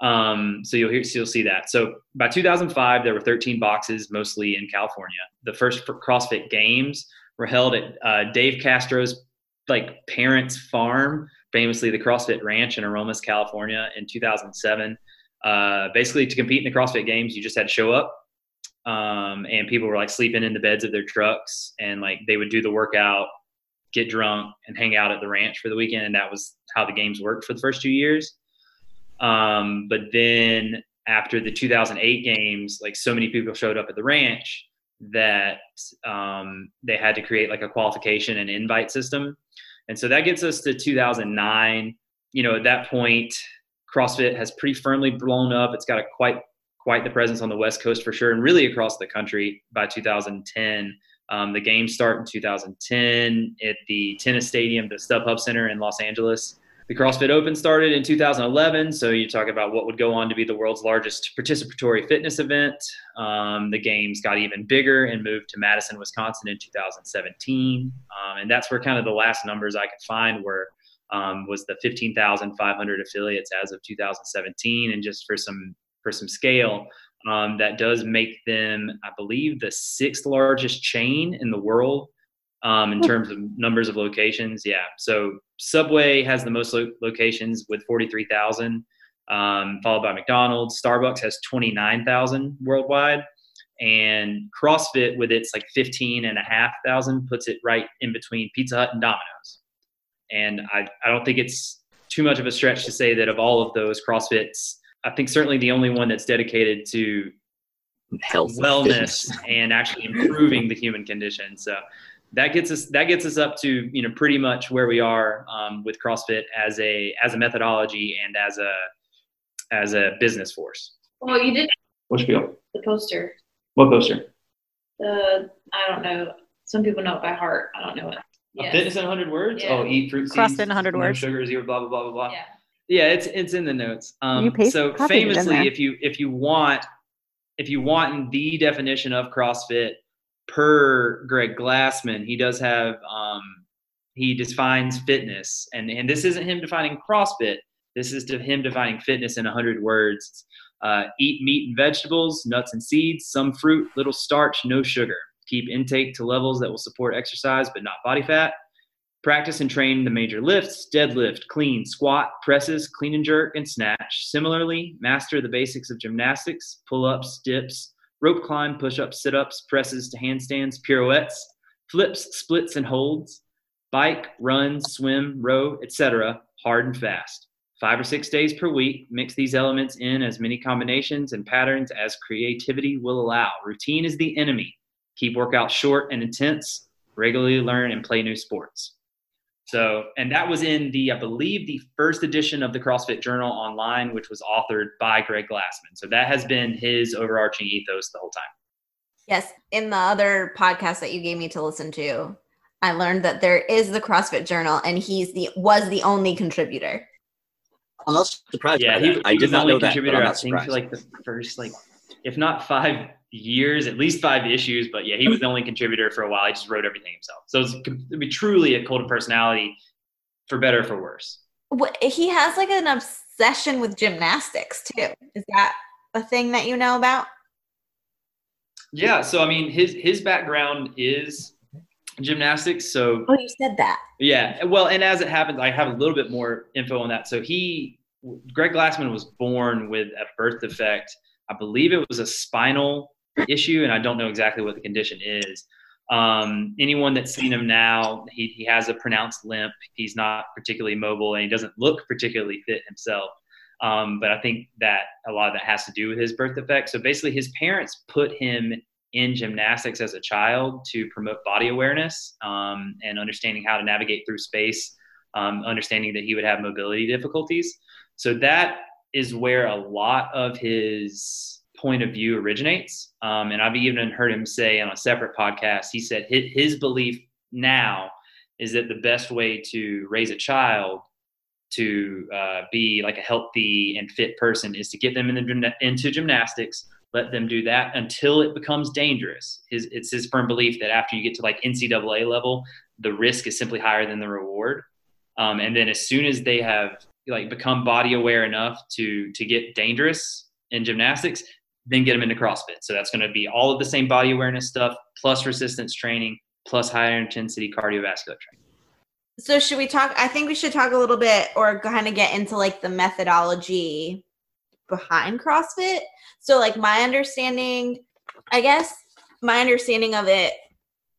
Um, so you'll hear, so you'll see that. So by 2005, there were 13 boxes, mostly in California. The first CrossFit Games were held at uh, Dave Castro's like parents' farm, famously the CrossFit Ranch in Aromas, California, in 2007. Uh, basically, to compete in the CrossFit Games, you just had to show up, um, and people were like sleeping in the beds of their trucks, and like they would do the workout, get drunk, and hang out at the ranch for the weekend, and that was how the games worked for the first two years. Um, but then after the 2008 games, like so many people showed up at the ranch that um, they had to create like a qualification and invite system and so that gets us to 2009. You know, at that point, CrossFit has pretty firmly blown up. It's got a quite quite the presence on the West Coast for sure, and really across the country by 2010. Um, the games start in 2010 at the tennis stadium, the StubHub Center in Los Angeles. The CrossFit Open started in 2011, so you talk about what would go on to be the world's largest participatory fitness event. Um, the games got even bigger and moved to Madison, Wisconsin in 2017, um, and that's where kind of the last numbers I could find were um, was the 15,500 affiliates as of 2017. And just for some for some scale, um, that does make them, I believe, the sixth largest chain in the world um, in terms of numbers of locations. Yeah, so Subway has the most lo- locations with 43,000, um, followed by McDonald's. Starbucks has 29,000 worldwide and CrossFit with its like 15 and a half thousand puts it right in between Pizza Hut and Domino's. And I, I don't think it's too much of a stretch to say that of all of those CrossFits, I think certainly the only one that's dedicated to health wellness and actually improving the human condition. So that gets us that gets us up to you know pretty much where we are um, with CrossFit as a as a methodology and as a as a business force. Well, you did What spiel? the poster. What poster? The I don't know. Some people know it by heart. I don't know it. A Yes. Fitness in 100 words? Yeah. Oh, eat fruit CrossFit seeds, in 100 no words. sugar, zero, blah, blah, blah, blah, blah. Yeah. Yeah, it's it's in the notes. Um, You paste- so it in famously, if you if you want if you want the definition of CrossFit per Greg Glassman, he does have um, he defines fitness, and and this isn't him defining CrossFit. This is to him defining fitness in hundred words. Uh, eat meat and vegetables, nuts and seeds, some fruit, little starch, no sugar. Keep intake to levels that will support exercise but not body fat. Practice and train the major lifts deadlift, clean, squat, presses, clean and jerk, and snatch. Similarly, master the basics of gymnastics, pull ups, dips, rope climb, push ups, sit ups, presses to handstands, pirouettes, flips, splits, and holds, bike, run, swim, row, etc., hard and fast. Five or six days per week, mix these elements in as many combinations and patterns as creativity will allow. Routine is the enemy. Keep workouts short and intense. Regularly learn and play new sports. So, and that was in the, I believe, the first edition of the CrossFit Journal online, which was authored by Greg Glassman. So that has been his overarching ethos the whole time. Yes, in the other podcast that you gave me to listen to, I learned that there is the CrossFit Journal, and he's the was the only contributor. I'm not surprised. Yeah, by he, that. I did not only know that. but contributor. I'm not think for surprised. like the first, like, if not five years, at least five issues. But yeah, he was the only contributor for a while. He just wrote everything himself. So it's be truly a cult of personality, for better or for worse. He has like an obsession with gymnastics too. Is that a thing that you know about? Yeah. So I mean, his his background is gymnastics. So Oh, you said that. Yeah, well, and as it happens, I have a little bit more info on that. So he, Greg Glassman, was born with a birth defect. I believe it was a spinal issue, and I don't know exactly what the condition is. Um, anyone that's seen him now, he, he has a pronounced limp. He's not particularly mobile, and he doesn't look particularly fit himself. Um, but I think that a lot of that has to do with his birth defect. So basically, his parents put him in gymnastics as a child to promote body awareness um, and understanding how to navigate through space, um, understanding that he would have mobility difficulties. So that is where a lot of his point of view originates. Um, and I've even heard him say on a separate podcast, he said his, his belief now is that the best way to raise a child to uh, be like a healthy and fit person is to get them in the, into gymnastics let them do that until it becomes dangerous. His, it's his firm belief that after you get to like NCAA level, the risk is simply higher than the reward. Um, and then as soon as they have like become body aware enough to to get dangerous in gymnastics, then get them into CrossFit. So that's going to be all of the same body awareness stuff plus resistance training plus higher intensity cardiovascular training. So should we talk? I think we should talk a little bit or kind of get into like the methodology behind CrossFit. So like my understanding, I guess my understanding of it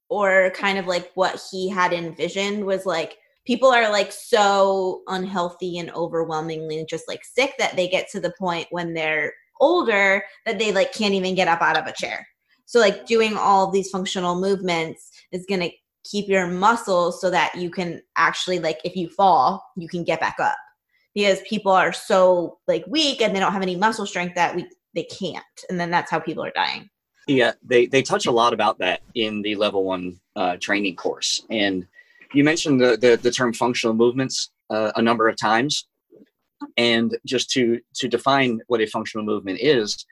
or kind of like what he had envisioned was like people are like so unhealthy and overwhelmingly just like sick that they get to the point when they're older that they like can't even get up out of a chair. So like doing all these functional movements is going to keep your muscles so that you can actually like if you fall, you can get back up. Because people are so like weak and they don't have any muscle strength that we they can't. And then that's how people are dying. Yeah, they they touch a lot about that in the level one uh, training course. And you mentioned the the, the term functional movements uh, a number of times. And just to to define what a functional movement is,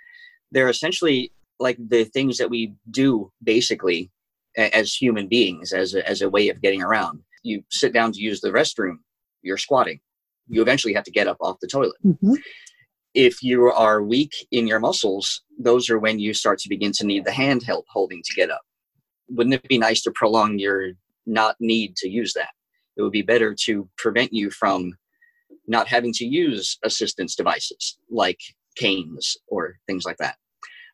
they're essentially like the things that we do basically as human beings as a, as a way of getting around. You sit down to use the restroom, you're squatting. You eventually have to get up off the toilet. Mm-hmm. If you are weak in your muscles, those are when you start to begin to need the hand help holding to get up. Wouldn't it be nice to prolong your not need to use that? It would be better to prevent you from not having to use assistance devices like canes or things like that.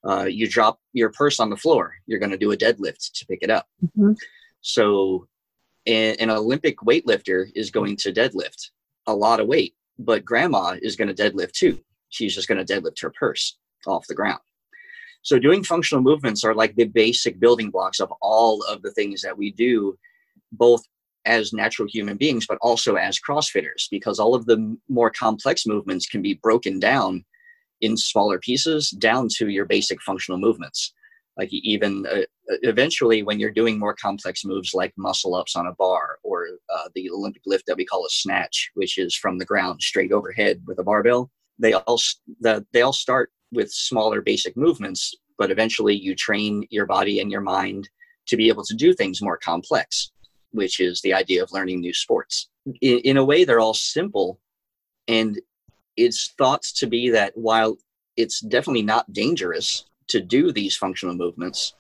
Uh, you drop your purse on the floor, you're going to do a deadlift to pick it up. Mm-hmm. So, an, an Olympic weightlifter is going to deadlift a lot of weight, but grandma is going to deadlift too. She's just going to deadlift her purse off the ground. So, doing functional movements are like the basic building blocks of all of the things that we do, both as natural human beings, but also as CrossFitters, because all of the more complex movements can be broken down in smaller pieces down to your basic functional movements. Like even uh, eventually, when you're doing more complex moves like muscle ups on a bar or uh, the Olympic lift that we call a snatch, which is from the ground straight overhead with a barbell, they all the, they all start with smaller basic movements, but eventually you train your body and your mind to be able to do things more complex, which is the idea of learning new sports. In, in a way, they're all simple, and it's thought to be that while it's definitely not dangerous to do these functional movements,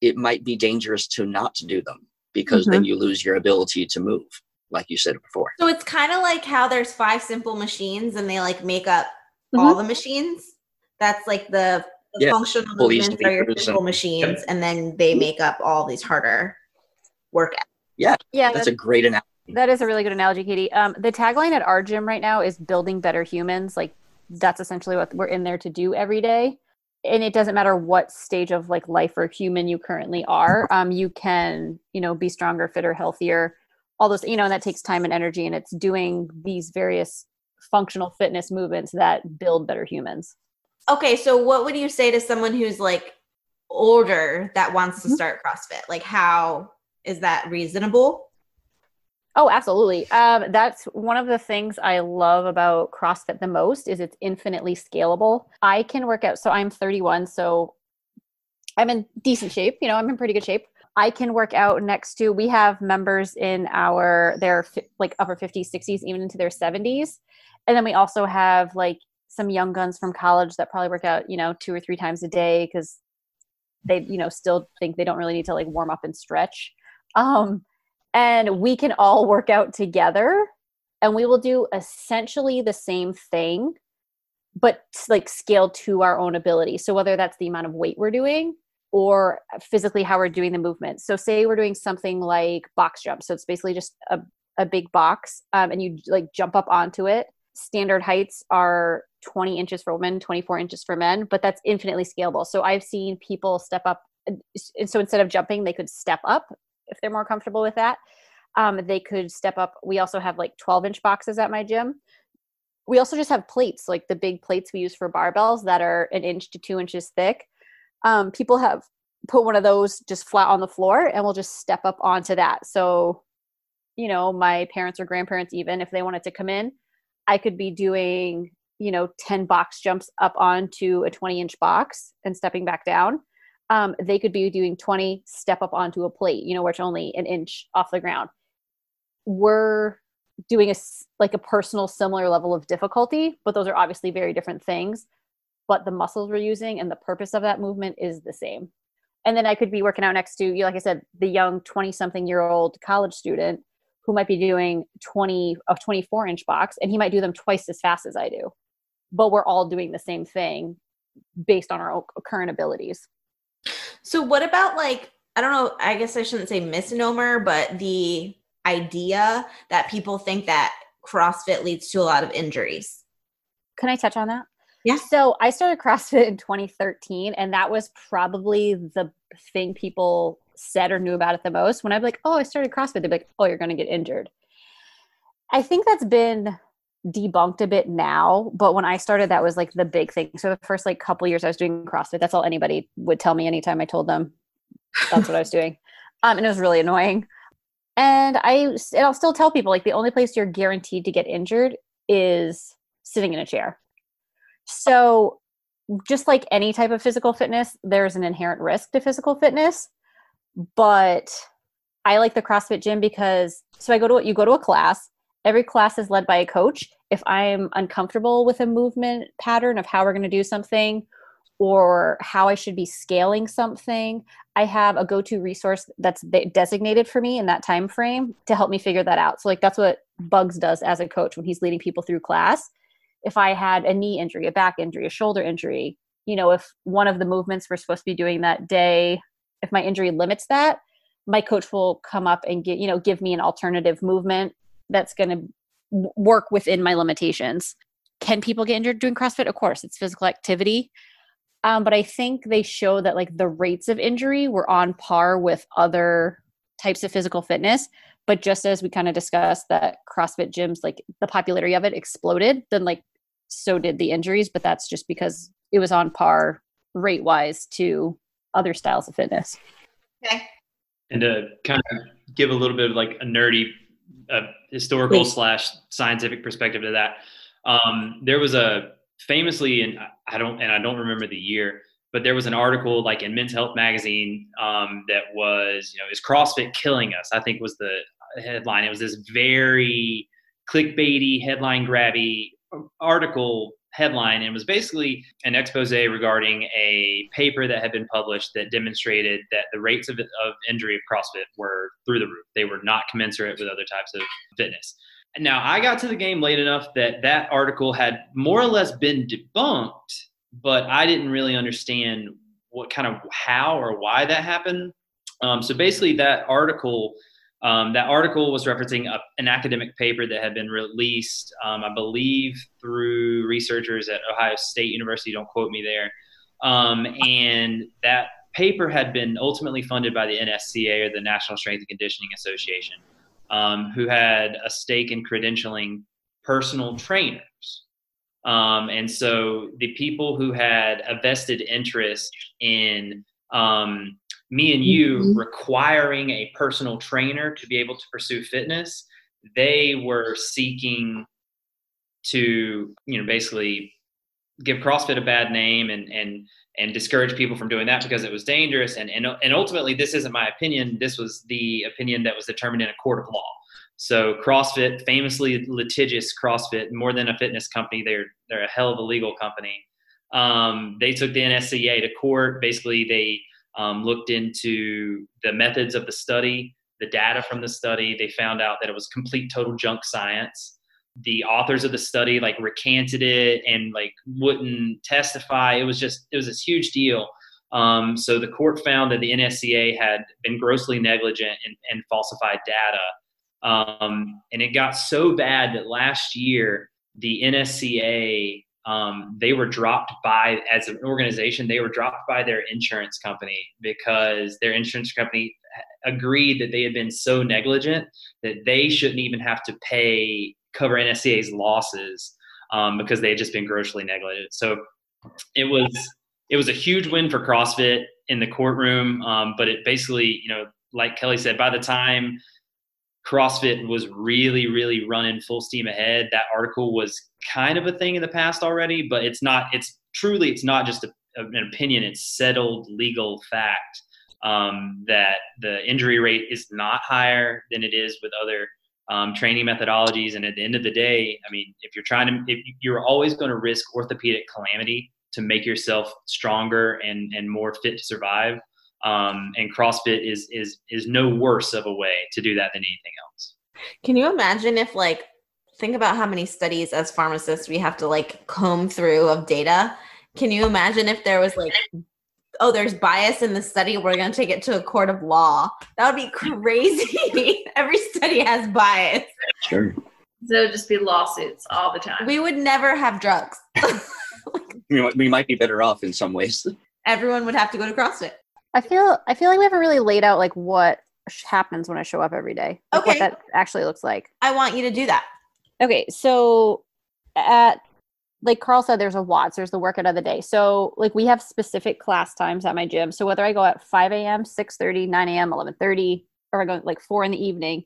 it might be dangerous to not to do them because Mm-hmm. then you lose your ability to move, like you said before. So it's kind of like how there's five simple machines and they like make up Mm-hmm. all the machines. That's like the, the Yeah, functional pulleys, movements are your simple and- machines, and then they make up all these harder work. Yeah, yeah, That's a great analogy. That is a really good analogy, Katie. Um, the tagline at our gym right now is building better humans. Like that's essentially what we're in there to do every day. And it doesn't matter what stage of like life or human you currently are. Um, you can, you know, be stronger, fitter, healthier, all those, you know, and that takes time and energy. And it's doing these various functional fitness movements that build better humans. Okay, so what would you say to someone who's like older that wants to Mhm. start CrossFit? Like, how is that reasonable? Oh, absolutely. Um, that's one of the things I love about CrossFit the most is it's infinitely scalable. I can work out. So I'm 31, so I'm in decent shape. You know, I'm in pretty good shape. I can work out next to. We have members in our their like upper 50s, 60s, even into their 70s, and then we also have like some young guns from college that probably work out, you know, two or three times a day because they, you know, still think they don't really need to like warm up and stretch. Um, and we can all work out together and we will do essentially the same thing but like scale to our own ability. So whether that's the amount of weight we're doing or physically how we're doing the movement. So say we're doing something like box jump. So it's basically just a, a big box um, and you like jump up onto it. Standard heights are 20 inches for women 24 inches for men but that's infinitely scalable. So i've seen people step up and so instead of jumping they could step up if they're more comfortable with that. Um, they could step up. We also have like 12 inch boxes at my gym. We also just have plates, like the big plates we use for barbells that are an inch to two inches thick. Um, people have put one of those just flat on the floor and we'll just step up onto that. So, you know, my parents or grandparents, even if they wanted to come in, I could be doing, you know, 10 box jumps up onto a 20 inch box and stepping back down um, they could be doing 20 step up onto a plate you know which only an inch off the ground. We're doing a like a personal similar level of difficulty but those are obviously very different things. But the muscles we're using and the purpose of that movement is the same. And then i could be working out next to you like i said the young 20 something year old college student who might be doing 20 a 24 inch box and he might do them twice as fast as i do. But we're all doing the same thing based on our current abilities So, what about like, I don't know, I guess I shouldn't say misnomer, but the idea that people think that CrossFit leads to a lot of injuries? Can I touch on that? Yeah. So I started CrossFit in 2013, and that was probably the thing people said or knew about it the most. When I'm like, oh, I started CrossFit, they'd be like, oh, you're going to get injured. I think that's been debunked a bit now, but when I started, that was like the big thing. So the first like couple years I was doing CrossFit, that's all anybody would tell me anytime I told them that's what I was (laughs) doing. Um, and it was really annoying. And I, and I'll still tell people like the only place you're guaranteed to get injured is sitting in a chair. So, just like any type of physical fitness, there's an inherent risk to physical fitness. But I like the CrossFit gym because so I go to you go to a class every class is led by a coach. If I'm uncomfortable with a movement pattern of how we're going to do something or how I should be scaling something, I have a go-to resource that's designated for me in that time frame to help me figure that out. So like that's what Bugs does as a coach when he's leading people through class. If I had a knee injury, a back injury, a shoulder injury, you know, if one of the movements we're supposed to be doing that day, if my injury limits that, my coach will come up and get, you know, give me an alternative movement that's going to work within my limitations. Can people get injured doing CrossFit? Of course, it's physical activity. Um, but I think they show that like the rates of injury were on par with other types of physical fitness. But just as we kind of discussed that CrossFit gyms, like the popularity of it exploded, then like so did the injuries. But that's just because it was on par rate wise to other styles of fitness. Okay. And to kind of give a little bit of like a nerdy, uh, historical Please. slash scientific perspective to that, um, there was a famously, and I don't, and I don't remember the year, but there was an article like in Men's Health magazine um, that was, you know, is CrossFit killing us? I think was the headline. It was this very clickbaity, headline grabby article headline and was basically an expose regarding a paper that had been published that demonstrated that the rates of, of injury of CrossFit were through the roof. They were not commensurate with other types of fitness. Now, I got to the game late enough that that article had more or less been debunked, but I didn't really understand what kind of how or why that happened. Um, so basically, that article um, that article was referencing a, an academic paper that had been released, um, I believe, through researchers at Ohio State University. Don't quote me there. Um, and that paper had been ultimately funded by the NSCA or the National Strength and Conditioning Association, um, who had a stake in credentialing personal trainers. Um, and so the people who had a vested interest in um, me and you mm-hmm. requiring a personal trainer to be able to pursue fitness they were seeking to you know basically give CrossFit a bad name and and and discourage people from doing that because it was dangerous. And and and ultimately this isn't my opinion. This was the opinion that was determined in a court of law. So CrossFit famously litigious CrossFit more than a fitness company they're they're a hell of a legal company. Um, they took the NSCA to court. Basically they um, looked into the methods of the study, the data from the study. They found out that it was complete total junk science. The authors of the study like recanted it and like wouldn't testify. It was just it was this huge deal. Um, so the court found that the NSCA had been grossly negligent and, and falsified data. Um, and it got so bad that last year the NSCA um, they were dropped by as an organization they were dropped by their insurance company because their insurance company agreed that they had been so negligent that they shouldn't even have to pay cover NSCA's losses um, because they had just been grossly negligent. So it was it was a huge win for CrossFit in the courtroom, um, but it basically you know like Kelly said, by the time CrossFit was really, really running full steam ahead. That article was kind of a thing in the past already, but it's not, it's truly, it's not just a, an opinion, it's settled legal fact um, that the injury rate is not higher than it is with other um, training methodologies. And at the end of the day, I mean, if you're trying to, if you're always going to risk orthopedic calamity to make yourself stronger and, and more fit to survive, um, and CrossFit is is is no worse of a way to do that than anything else. Can you imagine if like think about how many studies as pharmacists we have to like comb through of data? Can you imagine if there was like oh there's bias in the study we're going to take it to a court of law. That would be (laughs) crazy. Every study has bias. Sure. So just be lawsuits all the time. We would never have drugs. (laughs) (laughs) We might be better off in some ways. Everyone would have to go to crossfit I feel I feel like we haven't really laid out like what happens when I show up every day. Like okay. What that actually looks like. I want you to do that. Okay, so at like Carl said, there's a WODs. There's the workout of the day. So like we have specific class times at my gym. So whether I go at 5 a.m., 6 30, 9 a.m., 11 30, or I go like four in the evening,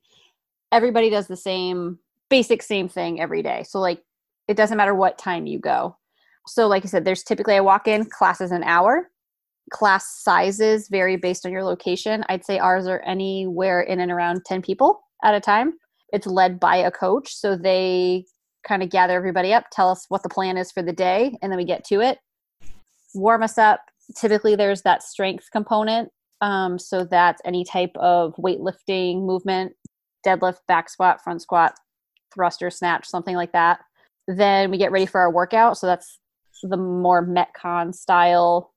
everybody does the same basic same thing every day. So like it doesn't matter what time you go. So like I said, there's typically I walk in, class is an hour class sizes vary based on your location. I'd say ours are anywhere in and around 10 people at a time. it's led by a coach. So they kind of gather everybody up, tell us what the plan is for the day, and then we get to it. Warm us up. Typically, there's that strength component. Um, so that's any type of weightlifting movement, deadlift, back squat, front squat, thruster, snatch, something like that. Then we get ready for our workout. So that's the more Metcon style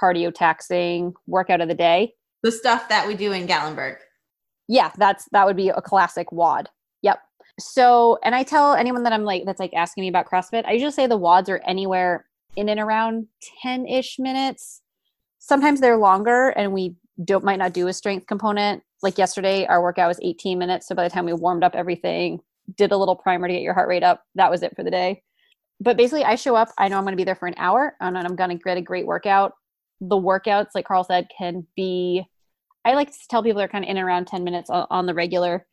cardio taxing workout of the day. The stuff that we do in Gatlinburg. Yeah, that's that would be a classic WOD. Yep. So, and I tell anyone that I'm like that's like asking me about CrossFit, I usually say the WODs are anywhere in and around 10-ish minutes. Sometimes they're longer and we don't might not do a strength component. Like yesterday, our workout was 18 minutes. So by the time we warmed up everything, did a little primer to get your heart rate up, that was it for the day. But basically, I show up, I know I'm going to be there for an hour and I'm going to get a great workout. The workouts, like Carl said, can be, I like to tell people they're kind of in around 10 minutes on, on the regular.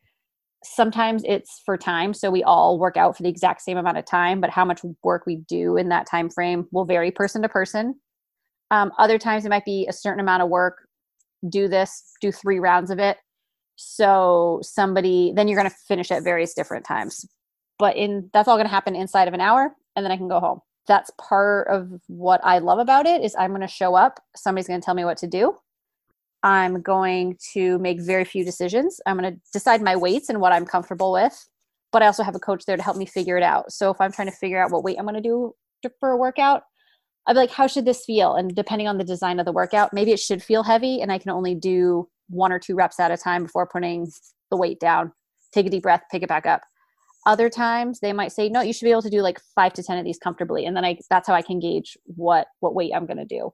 Sometimes it's for time. So we all work out for the exact same amount of time, but how much work we do in that time frame will vary person to person. Um, other times it might be a certain amount of work, do this, do three rounds of it. So somebody, then you're going to finish at various different times. But in that's all going to happen inside of an hour and then I can go home. That's part of what I love about it is I'm going to show up, somebody's going to tell me what to do. I'm going to make very few decisions. I'm going to decide my weights and what I'm comfortable with, but I also have a coach there to help me figure it out. So if I'm trying to figure out what weight I'm going to do for a workout, I'd be like, how should this feel? And depending on the design of the workout, maybe it should feel heavy and I can only do one or two reps at a time before putting the weight down. Take a deep breath, pick it back up other times they might say no you should be able to do like five to ten of these comfortably and then i that's how i can gauge what what weight i'm going to do.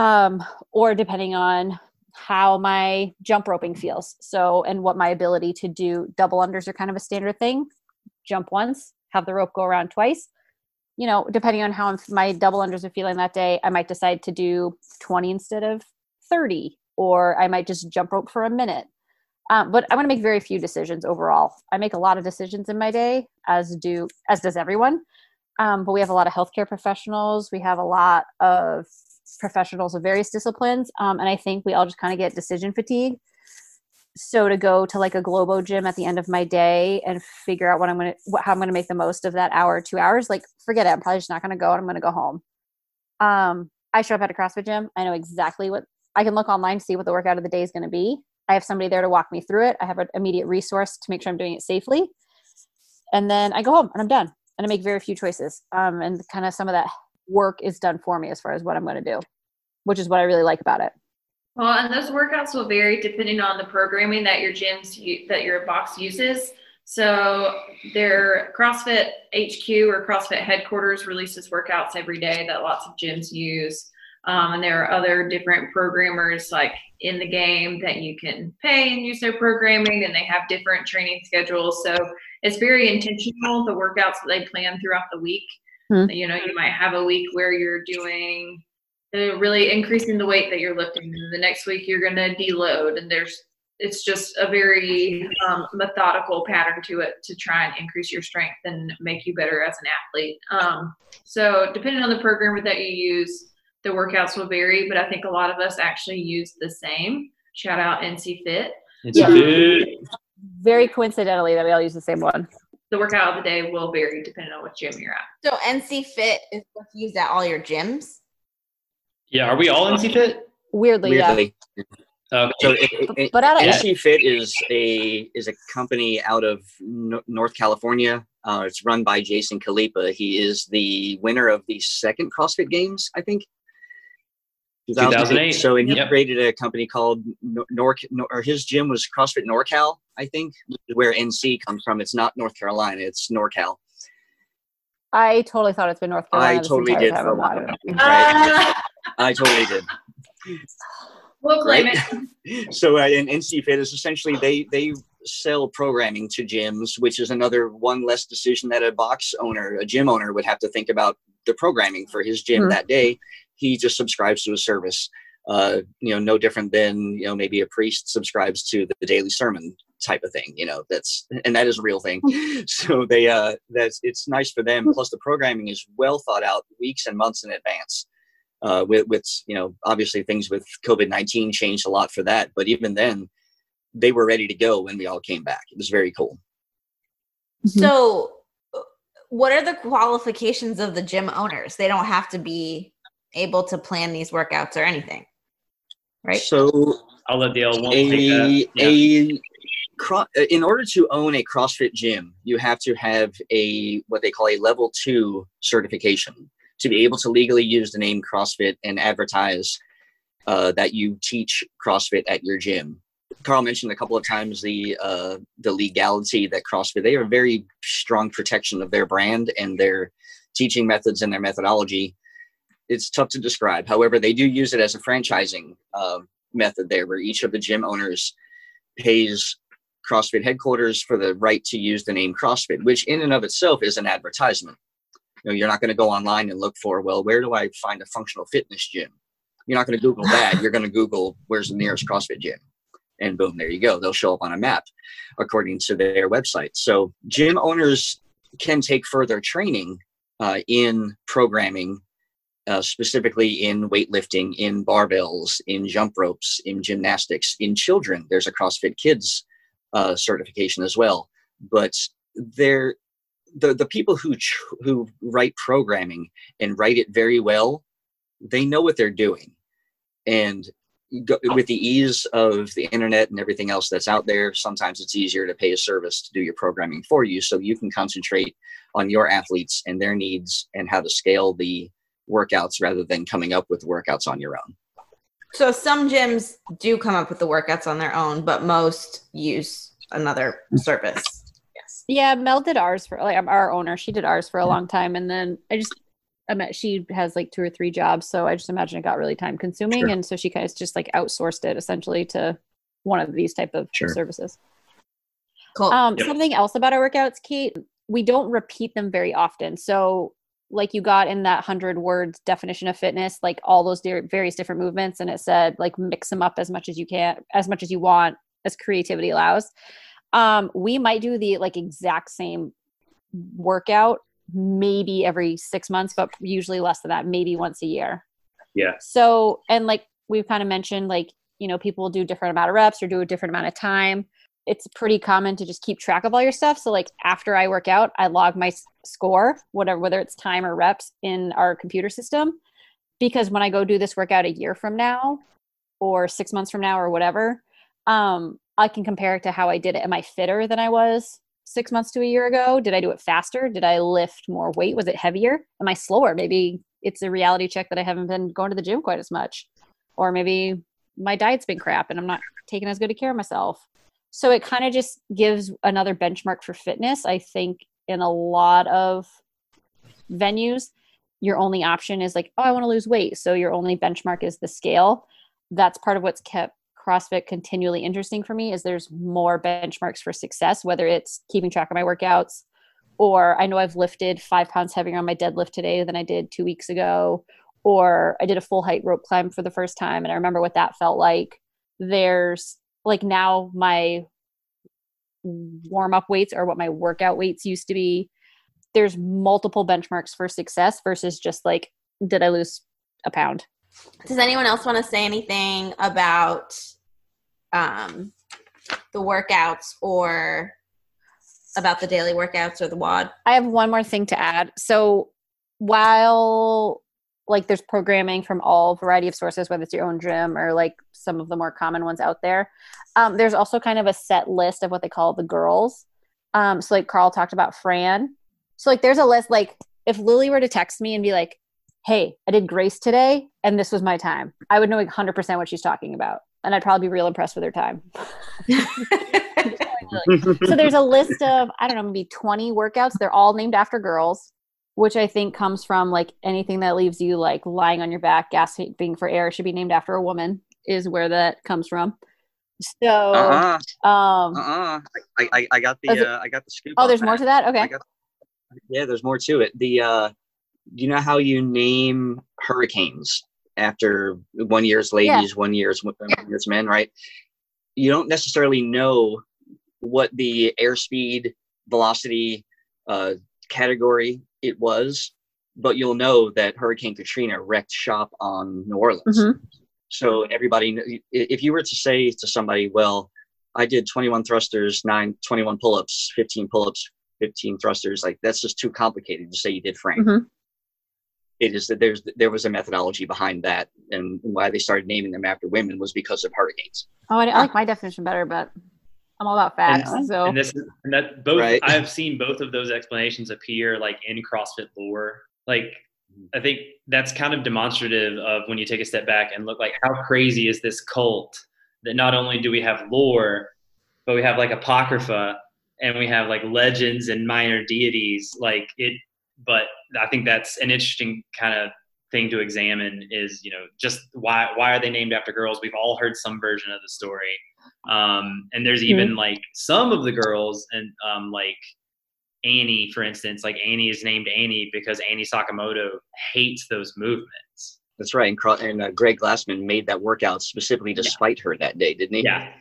Um or depending on how my jump roping feels so and what my ability to do double unders are kind of a standard thing. Jump once have the rope go around twice. You know depending on how my double unders are feeling that day i might decide to do 20 instead of 30 or i might just jump rope for a minute um, but I'm going to make very few decisions overall. I make a lot of decisions in my day, as do as does everyone. Um, but we have a lot of healthcare professionals. We have a lot of professionals of various disciplines, um, and I think we all just kind of get decision fatigue. So to go to like a Globo gym at the end of my day and figure out what I'm going to, how I'm going to make the most of that hour, two hours, like forget it. I'm probably just not going to go, and I'm going to go home. Um, I show up at a CrossFit gym. I know exactly what I can look online, to see what the workout of the day is going to be. I have somebody there to walk me through it. I have an immediate resource to make sure I'm doing it safely. And then I go home and I'm done. And I make very few choices. Um, and kind of some of that work is done for me as far as what I'm going to do, which is what I really like about it. Well, and those workouts will vary depending on the programming that your gyms that your box uses. So their CrossFit HQ or CrossFit headquarters releases workouts every day that lots of gyms use. Um, and there are other different programmers like in the game that you can pay and use their programming, and they have different training schedules. So it's very intentional the workouts that they plan throughout the week. Mm-hmm. You know, you might have a week where you're doing uh, really increasing the weight that you're lifting, and the next week you're going to deload, and there's it's just a very um, methodical pattern to it to try and increase your strength and make you better as an athlete. Um, so depending on the programmer that you use, the workouts will vary, but I think a lot of us actually use the same. Shout out NC Fit. NC yeah. Fit. Very coincidentally that we all use the same one. The workout of the day will vary depending on what gym you're at. So NC Fit is what's used at all your gyms? Yeah, are we all NC Fit? Weirdly, Weirdly. yeah. Okay. So it, it, but out of NC Fit is a is a company out of no, North California. Uh, it's run by Jason Khalipa. He is the winner of the second CrossFit Games, I think. 2008. So and he yep. created a company called Nor, Nor or his gym was CrossFit NorCal, I think, where NC comes from. It's not North Carolina, it's NorCal. I totally thought it's been North Carolina. I totally did for a while. Right? (laughs) I totally did. We'll claim right? it. (laughs) so uh, in NC Fit is essentially they they sell programming to gyms, which is another one less decision that a box owner, a gym owner, would have to think about the programming for his gym mm-hmm. that day he just subscribes to a service. Uh, you know, no different than you know maybe a priest subscribes to the, the daily sermon type of thing. You know, that's and that is a real thing. (laughs) (laughs) so they uh, that's it's nice for them. Plus, the programming is well thought out, weeks and months in advance. Uh, with with you know, obviously things with COVID nineteen changed a lot for that, but even then, they were ready to go when we all came back. It was very cool. So, uh, what are the qualifications of the gym owners? They don't have to be able to plan these workouts or anything, right? So I'll let the L one take a. Yeah. a cro- in order to own a CrossFit gym, you have to have a what they call a level two certification to be able to legally use the name CrossFit and advertise uh, that you teach CrossFit at your gym. Carl mentioned a couple of times the uh, the legality that CrossFit they have a very strong protection of their brand and their teaching methods and their methodology. It's tough to describe. However, they do use it as a franchising uh, method there, where each of the gym owners pays CrossFit headquarters for the right to use the name CrossFit, which in and of itself is an advertisement. You know, you're not going to go online and look for, well, where do I find a functional fitness gym? You're not going to Google that. You're going to Google where's the nearest CrossFit gym. And boom, there you go. They'll show up on a map according to their website. So gym owners can take further training uh, in programming, uh, specifically in weightlifting, in barbells, in jump ropes, in gymnastics, in children. There's a CrossFit Kids uh, certification as well. But they're the the people who ch- who write programming and write it very well, they know what they're doing, and go, with the ease of the internet and everything else that's out there, sometimes it's easier to pay a service to do your programming for you, so you can concentrate on your athletes and their needs and how to scale the workouts rather than coming up with workouts on your own. So some gyms do come up with the workouts on their own, but most use another service. Yes. Yeah, Mel did ours for like our owner. She did ours for a long time, and then I just I met she has like two or three jobs, so I just imagine it got really time consuming, Sure. and so she kind of just like outsourced it essentially to one of these type of Sure. services. Cool. Um, Yep. Something else about our workouts, Kate, we don't repeat them very often. So, like you got in that hundred words definition of fitness, like all those di- various different movements, and it said like mix them up as much as you can, as much as you want, as creativity allows. Um, we might do the like exact same workout maybe every six months, but usually less than that, maybe once a year. Yeah. So, and like we've kind of mentioned, like, you know, people do different amount of reps or do a different amount of time. It's pretty common to just keep track of all your stuff. So, like, after I work out, I log my score, whatever, whether it's time or reps in our computer system. Because when I go do this workout a year from now or six months from now or whatever, um, I can compare it to how I did it. Am I fitter than I was six months to a year ago? Did I do it faster? Did I lift more weight? Was it heavier? Am I slower? Maybe it's a reality check that I haven't been going to the gym quite as much. Or maybe my diet's been crap and I'm not taking as good a care of myself. So it kind of just gives another benchmark for fitness. I think in a lot of venues, your only option is like, oh, I want to lose weight. So your only benchmark is the scale. That's part of what's kept CrossFit continually interesting for me is there's more benchmarks for success, whether it's keeping track of my workouts or I know I've lifted five pounds heavier on my deadlift today than I did two weeks ago, or I did a full height rope climb for the first time and I remember what that felt like. There's like now my warm up weights are what my workout weights used to be. There's multiple benchmarks for success versus just like, did I lose a pound? Does anyone else want to say anything about um, the workouts or about the daily workouts or the WOD? I have one more thing to add. So while like there's programming from all variety of sources, whether it's your own gym or like some of the more common ones out there, um, there's also kind of a set list of what they call the girls. Um, so like Carl talked about Fran. So like there's a list. Like if Lily were to text me and be like, "Hey, I did Grace today, and this was my time," I would know 100% what she's talking about, and I'd probably be real impressed with her time. (laughs) (laughs) so there's a list of i don't know maybe 20 workouts they're all named after girls which i think comes from like anything that leaves you like lying on your back gasping for air should be named after a woman is where that comes from so Uh-uh, um uh-uh. I, I, I got the it- uh, I got the scoop. oh there's more to that okay yeah, there's more to it. The uh, you know how you name hurricanes after one year's ladies, one year's one year's men, right? You don't necessarily know what the airspeed, velocity, uh, category it was, but you'll know that Hurricane Katrina wrecked shop on New Orleans. Mhm. So everybody, if you were to say to somebody, well, I did 21 thrusters, nine, 21 pull-ups, 15 pull-ups, 15 thrusters. Like that's just too complicated to say you did Fran. Mhm. It is that there's there was a methodology behind that, and why they started naming them after women was because of hurricanes. Oh, I, I like my definition better, but I'm all about facts. And, so and this and that both Right. I've seen both of those explanations appear like in CrossFit lore. Like mm-hmm. I think that's kind of demonstrative of when you take a step back and look like how crazy is this cult that not only do we have lore, but we have like apocrypha and we have like legends and minor deities. Like it but I think that's an interesting kind of thing to examine is, you know, just why why are they named after girls? We've all heard some version of the story. Um, and there's even like some of the girls and um, like Annie, for instance, like Annie is named Annie because Annie Sakamoto hates those movements. That's right. And, Cro- and uh, Greg Glassman made that workout specifically to Yeah. spite her that day, didn't he? Yeah.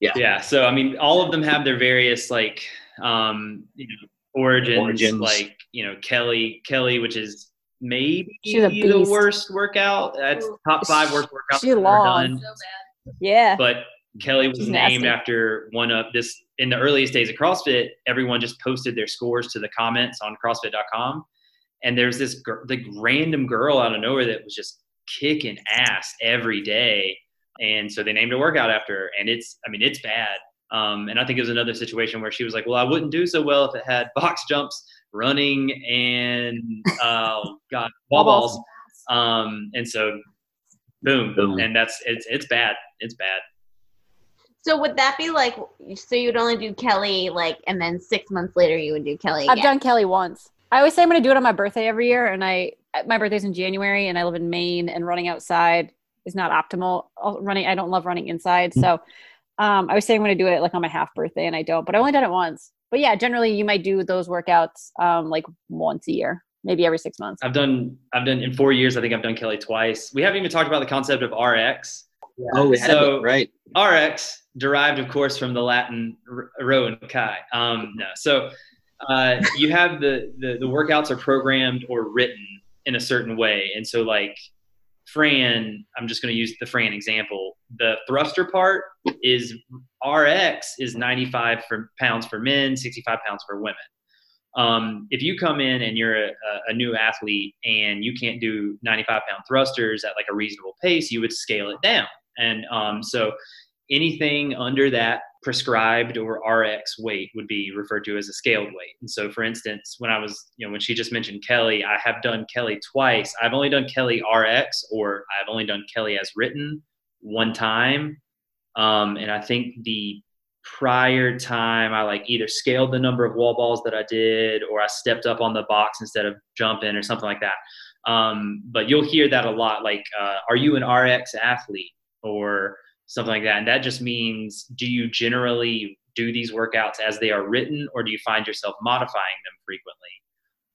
Yeah. Yeah. So, I mean, all of them have their various like, um, you know, origins, Origins. like, you know, Kelly, Kelly, which is maybe She's a the worst workout. That's top five worst workouts She's I've ever long. done. So bad. yeah. but Kelly was She's named nasty. after one of this in the earliest days of CrossFit. Everyone just posted their scores to the comments on CrossFit.com, and there's this gir- like random girl out of nowhere that was just kicking ass every day, and so they named a workout after her. And it's, I mean, it's bad. Um, and I think it was another situation where she was like, "Well, I wouldn't do so well if it had (laughs) box jumps, running, and uh, (laughs) God, wall Wall balls." Um, and so, boom, Boom. and that's it's it's bad. It's bad. So would that be like so you'd only do Kelly like and then six months later you would do Kelly I've again? done Kelly once. I always say I'm going to do it on my birthday every year, and I my birthday's in January, and I live in Maine, and running outside is not optimal. Uh, Running, I don't love running inside, so um, I was saying I'm going to do it like on my half birthday, and I don't. But I only done it once. But yeah, generally you might do those workouts um, like once a year, maybe every six months. I've done I've done in four years. I think I've done Kelly twice. We haven't even talked about the concept of RX. Oh, we So- it, right. RX derived, of course, from the Latin rho and chi. Um, no, so uh, you have the, the the workouts are programmed or written in a certain way, and so like Fran, I'm just going to use the Fran example. The thruster part is RX is 95 for pounds for men, 65 pounds for women. Um, if you come in and you're a, a- a new athlete and you can't do 95 pound thrusters at like a reasonable pace, you would scale it down. And um, so anything under that prescribed or RX weight would be referred to as a scaled weight. And so, for instance, when I was, you know, when she just mentioned Kelly, I have done Kelly twice. I've only done Kelly RX or I've only done Kelly as written one time. Um, and I think the prior time I like either scaled the number of wall balls that I did or I stepped up on the box instead of jumping or something like that. Um, but you'll hear that a lot like, uh, are you an RX athlete or something like that? And that just means do you generally do these workouts as they are written or do you find yourself modifying them frequently?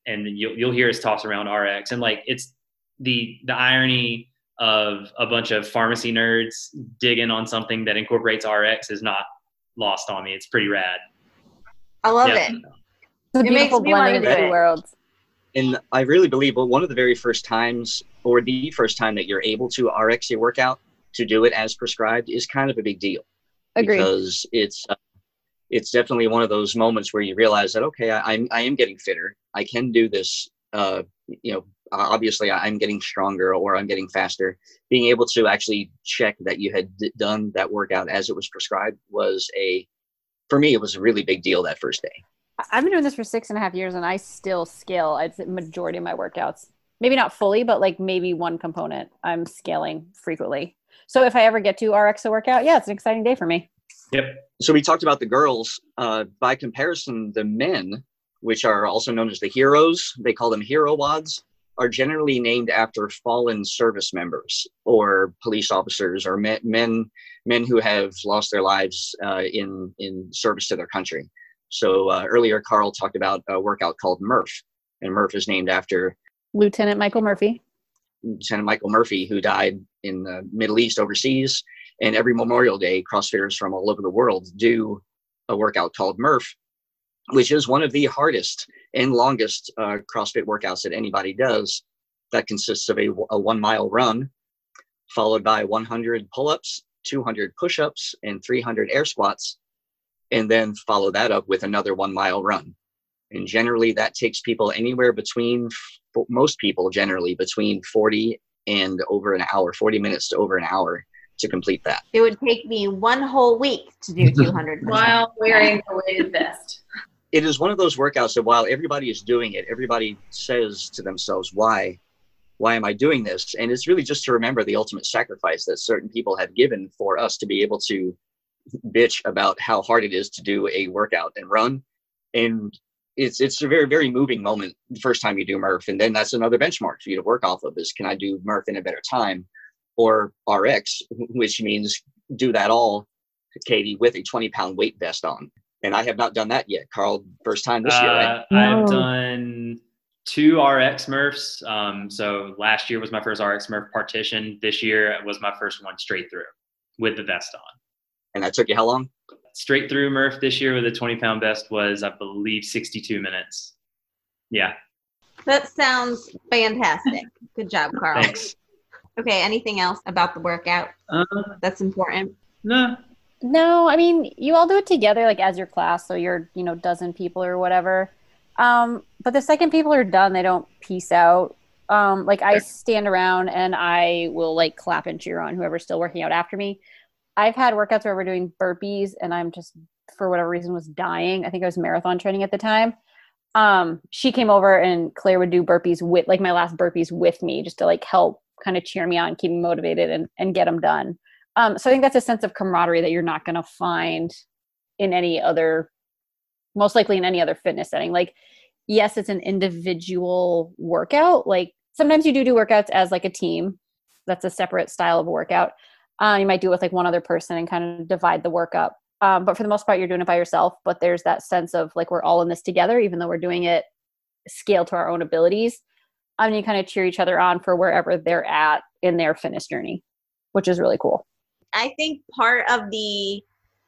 And you'll, you'll hear us toss around RX and like it's the, the irony of a bunch of pharmacy nerds digging on something that incorporates RX is not lost on me. It's pretty rad. I love Yeah. it. It's a It makes beautiful blending of the two worlds. And I really believe, well, one of the very first times, or the first time that you're able to RX your workout to do it as prescribed is kind of a big deal. Agreed. because it's uh, it's definitely one of those moments where you realize that okay I, i'm i am getting fitter i can do this uh you know obviously i'm getting stronger or i'm getting faster being able to actually check that you had d- done that workout as it was prescribed was a for me it was a really big deal that first day I've been doing this for six and a half years, and I still scale. I'd say majority of my workouts. Maybe not fully, but like maybe one component. I'm scaling frequently. So if I ever get to RX a workout, yeah, it's an exciting day for me. Yep. so we talked about the girls uh, by comparison the men which are also known as the heroes they call them hero WODs are generally named after fallen service members or police officers or men men, men who have lost their lives uh, in in service to their country so uh, earlier carl talked about a workout called murph and murph is named after Lieutenant Michael Murphy. Lieutenant Michael Murphy, who died in the Middle East overseas. And every Memorial Day, CrossFitters from all over the world do a workout called Murph, which is one of the hardest and longest uh, CrossFit workouts that anybody does. That consists of a, a one mile run, followed by 100 pull ups, 200 push ups, and 300 air squats, and then follow that up with another one mile run. And generally, that takes people anywhere between, most people generally, between 40 and over an hour, 40 minutes to over an hour to complete that. It would take me one whole week to do (laughs) 200 while wearing a weighted vest. It is one of those workouts that while everybody is doing it, everybody says to themselves, why? Why am I doing this? And it's really just to remember the ultimate sacrifice that certain people have given for us to be able to bitch about how hard it is to do a workout and run. And it's it's a very very moving moment the first time you do Murph, and then that's another benchmark for you to work off of. Is can I do Murph in a better time, or RX, which means do that all, Katie, with a twenty pound weight vest on. And I have not done that yet, Carl. First time this uh, year, right? Uh, I've done two RX Murphs. Um, so last year was my first RX Murph partition. This year was my first one straight through with the vest on. And that took you how long? Straight through Murph this year with a 20 pound vest was, I believe, 62 minutes. Yeah. That sounds fantastic. Good job, Carl. Thanks. Okay, anything else about the workout uh, that's important? No. No, I mean, you all do it together, like as your class, so you're, you know, dozen people or whatever. Um, but the second people are done, they don't peace out. Um, like I stand around and I will like clap and cheer on whoever's still working out after me. I've had workouts where we're doing burpees and I'm just for whatever reason was dying. I think I was marathon training at the time. Um, she came over and Claire would do burpees with like my last burpees with me just to like help kind of cheer me on, keep me motivated and and get them done. Um, so I think that's a sense of camaraderie that you're not going to find in any other, most likely in any other fitness setting. Like, yes, it's an individual workout. Like sometimes you do do workouts as like a team. That's a separate style of workout. Uh, you might do it with like one other person and kind of divide the work up. Um, but for the most part, you're doing it by yourself. But there's that sense of like we're all in this together, even though we're doing it scale to our own abilities. I mean, you kind of cheer each other on for wherever they're at in their fitness journey, which is really cool. I think part of the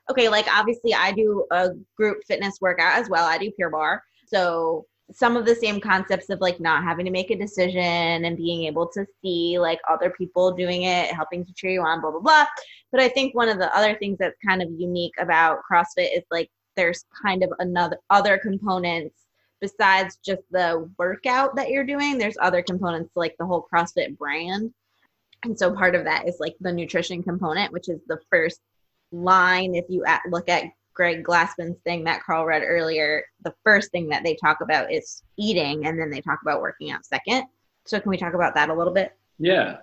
okay, like obviously I do a group fitness workout as well. I do Pure Barre, so some of the same concepts of like not having to make a decision and being able to see like other people doing it, helping to cheer you on, blah, blah, blah. But I think one of the other things that's kind of unique about CrossFit is like there's kind of another other components besides just the workout that you're doing. There's other components like the whole CrossFit brand. And so part of that is like the nutrition component, which is the first line if you look at Greg Glassman's thing that Carl read earlier, the first thing that they talk about is eating, and then they talk about working out second. So can we talk about that a little bit? Yeah.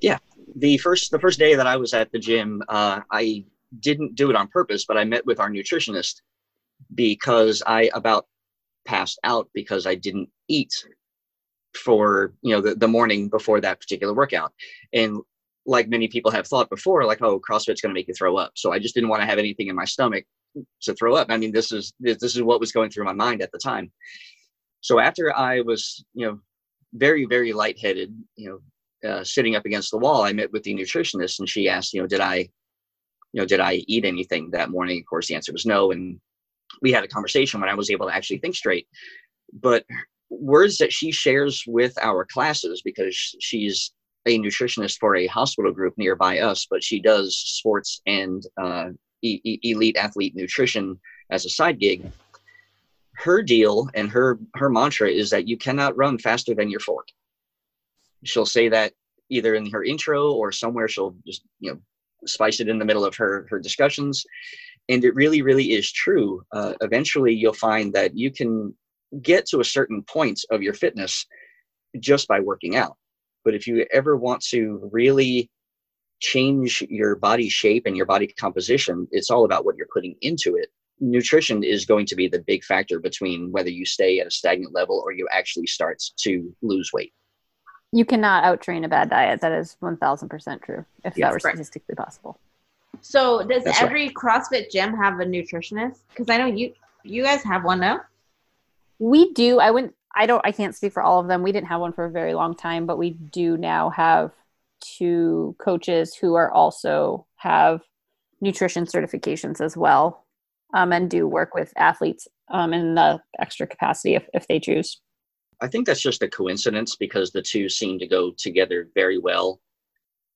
Yeah. The first the first day that I was at the gym, uh, I didn't do it on purpose, but I met with our nutritionist because I about passed out because I didn't eat for you know the, the morning before that particular workout. And like many people have thought before, like, oh, CrossFit's going to make you throw up. So I just didn't want to have anything in my stomach to throw up. I mean, this is this is what was going through my mind at the time. So after I was, you know, very very lightheaded, you know, uh, sitting up against the wall, I met with the nutritionist, and she asked, you know, did I, you know, did I eat anything that morning? Of course, the answer was no, and we had a conversation when I was able to actually think straight. But words that she shares with our classes because she's a nutritionist for a hospital group nearby us, but she does sports and uh, e- elite athlete nutrition as a side gig. Her deal and her her mantra is that you cannot run faster than your fork. She'll say that either in her intro or somewhere. She'll just you know spice it in the middle of her her discussions, and it really really is true. Uh, eventually, you'll find that you can get to a certain point of your fitness just by working out. But if you ever want to really change your body shape and your body composition, it's all about what you're putting into it. Nutrition is going to be the big factor between whether you stay at a stagnant level or you actually start to lose weight. You cannot outtrain a bad diet. That is 1000% true, if yes, that were right. statistically possible. So, does That's every right. CrossFit gym have a nutritionist? Because I know you you guys have one now. We do. I wouldn't. I don't. I can't speak for all of them. We didn't have one for a very long time, but we do now have to coaches who are also have nutrition certifications as well um, and do work with athletes um, in the extra capacity if, if they choose. I think that's just a coincidence because the two seem to go together very well.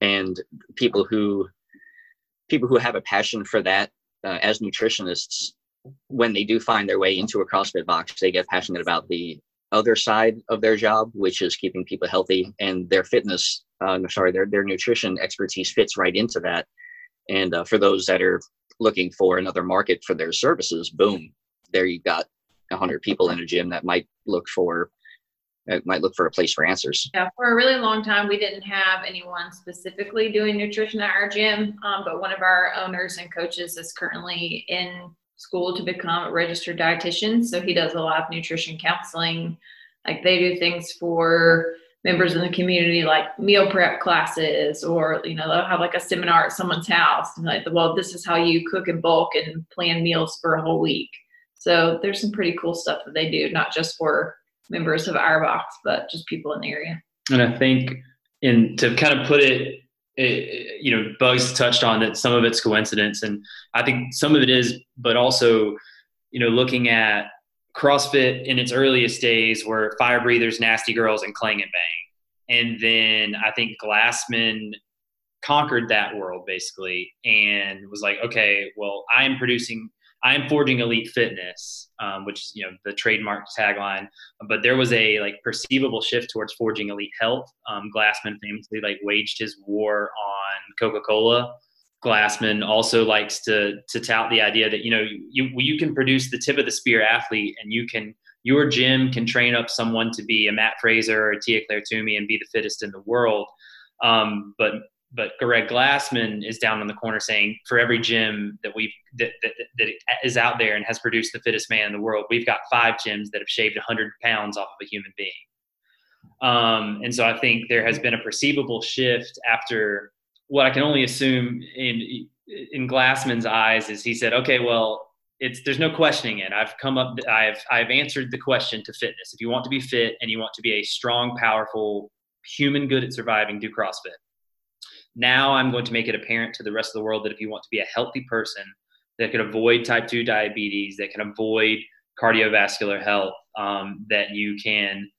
And people who people who have a passion for that uh, as nutritionists when they do find their way into a CrossFit box, they get passionate about the other side of their job, which is keeping people healthy, and their fitness, uh, sorry, their their nutrition expertise fits right into that. And uh, for those that are looking for another market for their services, boom, there you've got 100 people in a gym that might look for uh, might look for a place for answers. Yeah, for a really long time, we didn't have anyone specifically doing nutrition at our gym, um, but one of our owners and coaches is currently in school to become a registered dietitian. So he does a lot of nutrition counseling. Like they do things for members in the community, like meal prep classes, or you know they'll have like a seminar at someone's house, and like, well, this is how you cook in bulk and plan meals for a whole week. So there's some pretty cool stuff that they do, not just for members of our box, but just people in the area. And I think, in to kind of put it, it, you know, Bugs touched on that some of it's coincidence, and I think some of it is, but also, you know, looking at CrossFit in its earliest days were fire breathers, nasty girls, and clang and bang, and then I think Glassman conquered that world basically and was like, okay, well, I am producing I am forging elite fitness, um, which is you know the trademark tagline. But there was a like perceivable shift towards forging elite health. Um, Glassman famously like waged his war on Coca Cola. Glassman also likes to to tout the idea that you know you you can produce the tip of the spear athlete, and you can your gym can train up someone to be a Mat Fraser or a Tia-Clair Toomey and be the fittest in the world. Um, but but Greg Glassman is down in the corner saying, for every gym that we that, that, that is out there and has produced the fittest man in the world, we've got five gyms that have shaved 100 pounds off of a human being. Um, and so I think there has been a perceivable shift after what I can only assume in in Glassman's eyes is he said, okay, well, it's there's no questioning it. I've come up, I've I've answered the question to fitness. If you want to be fit and you want to be a strong, powerful human, good at surviving, do CrossFit now I'm going to make it apparent to the rest of the world that if you want to be a healthy person that can avoid type 2 diabetes, that can avoid cardiovascular health, um, that you can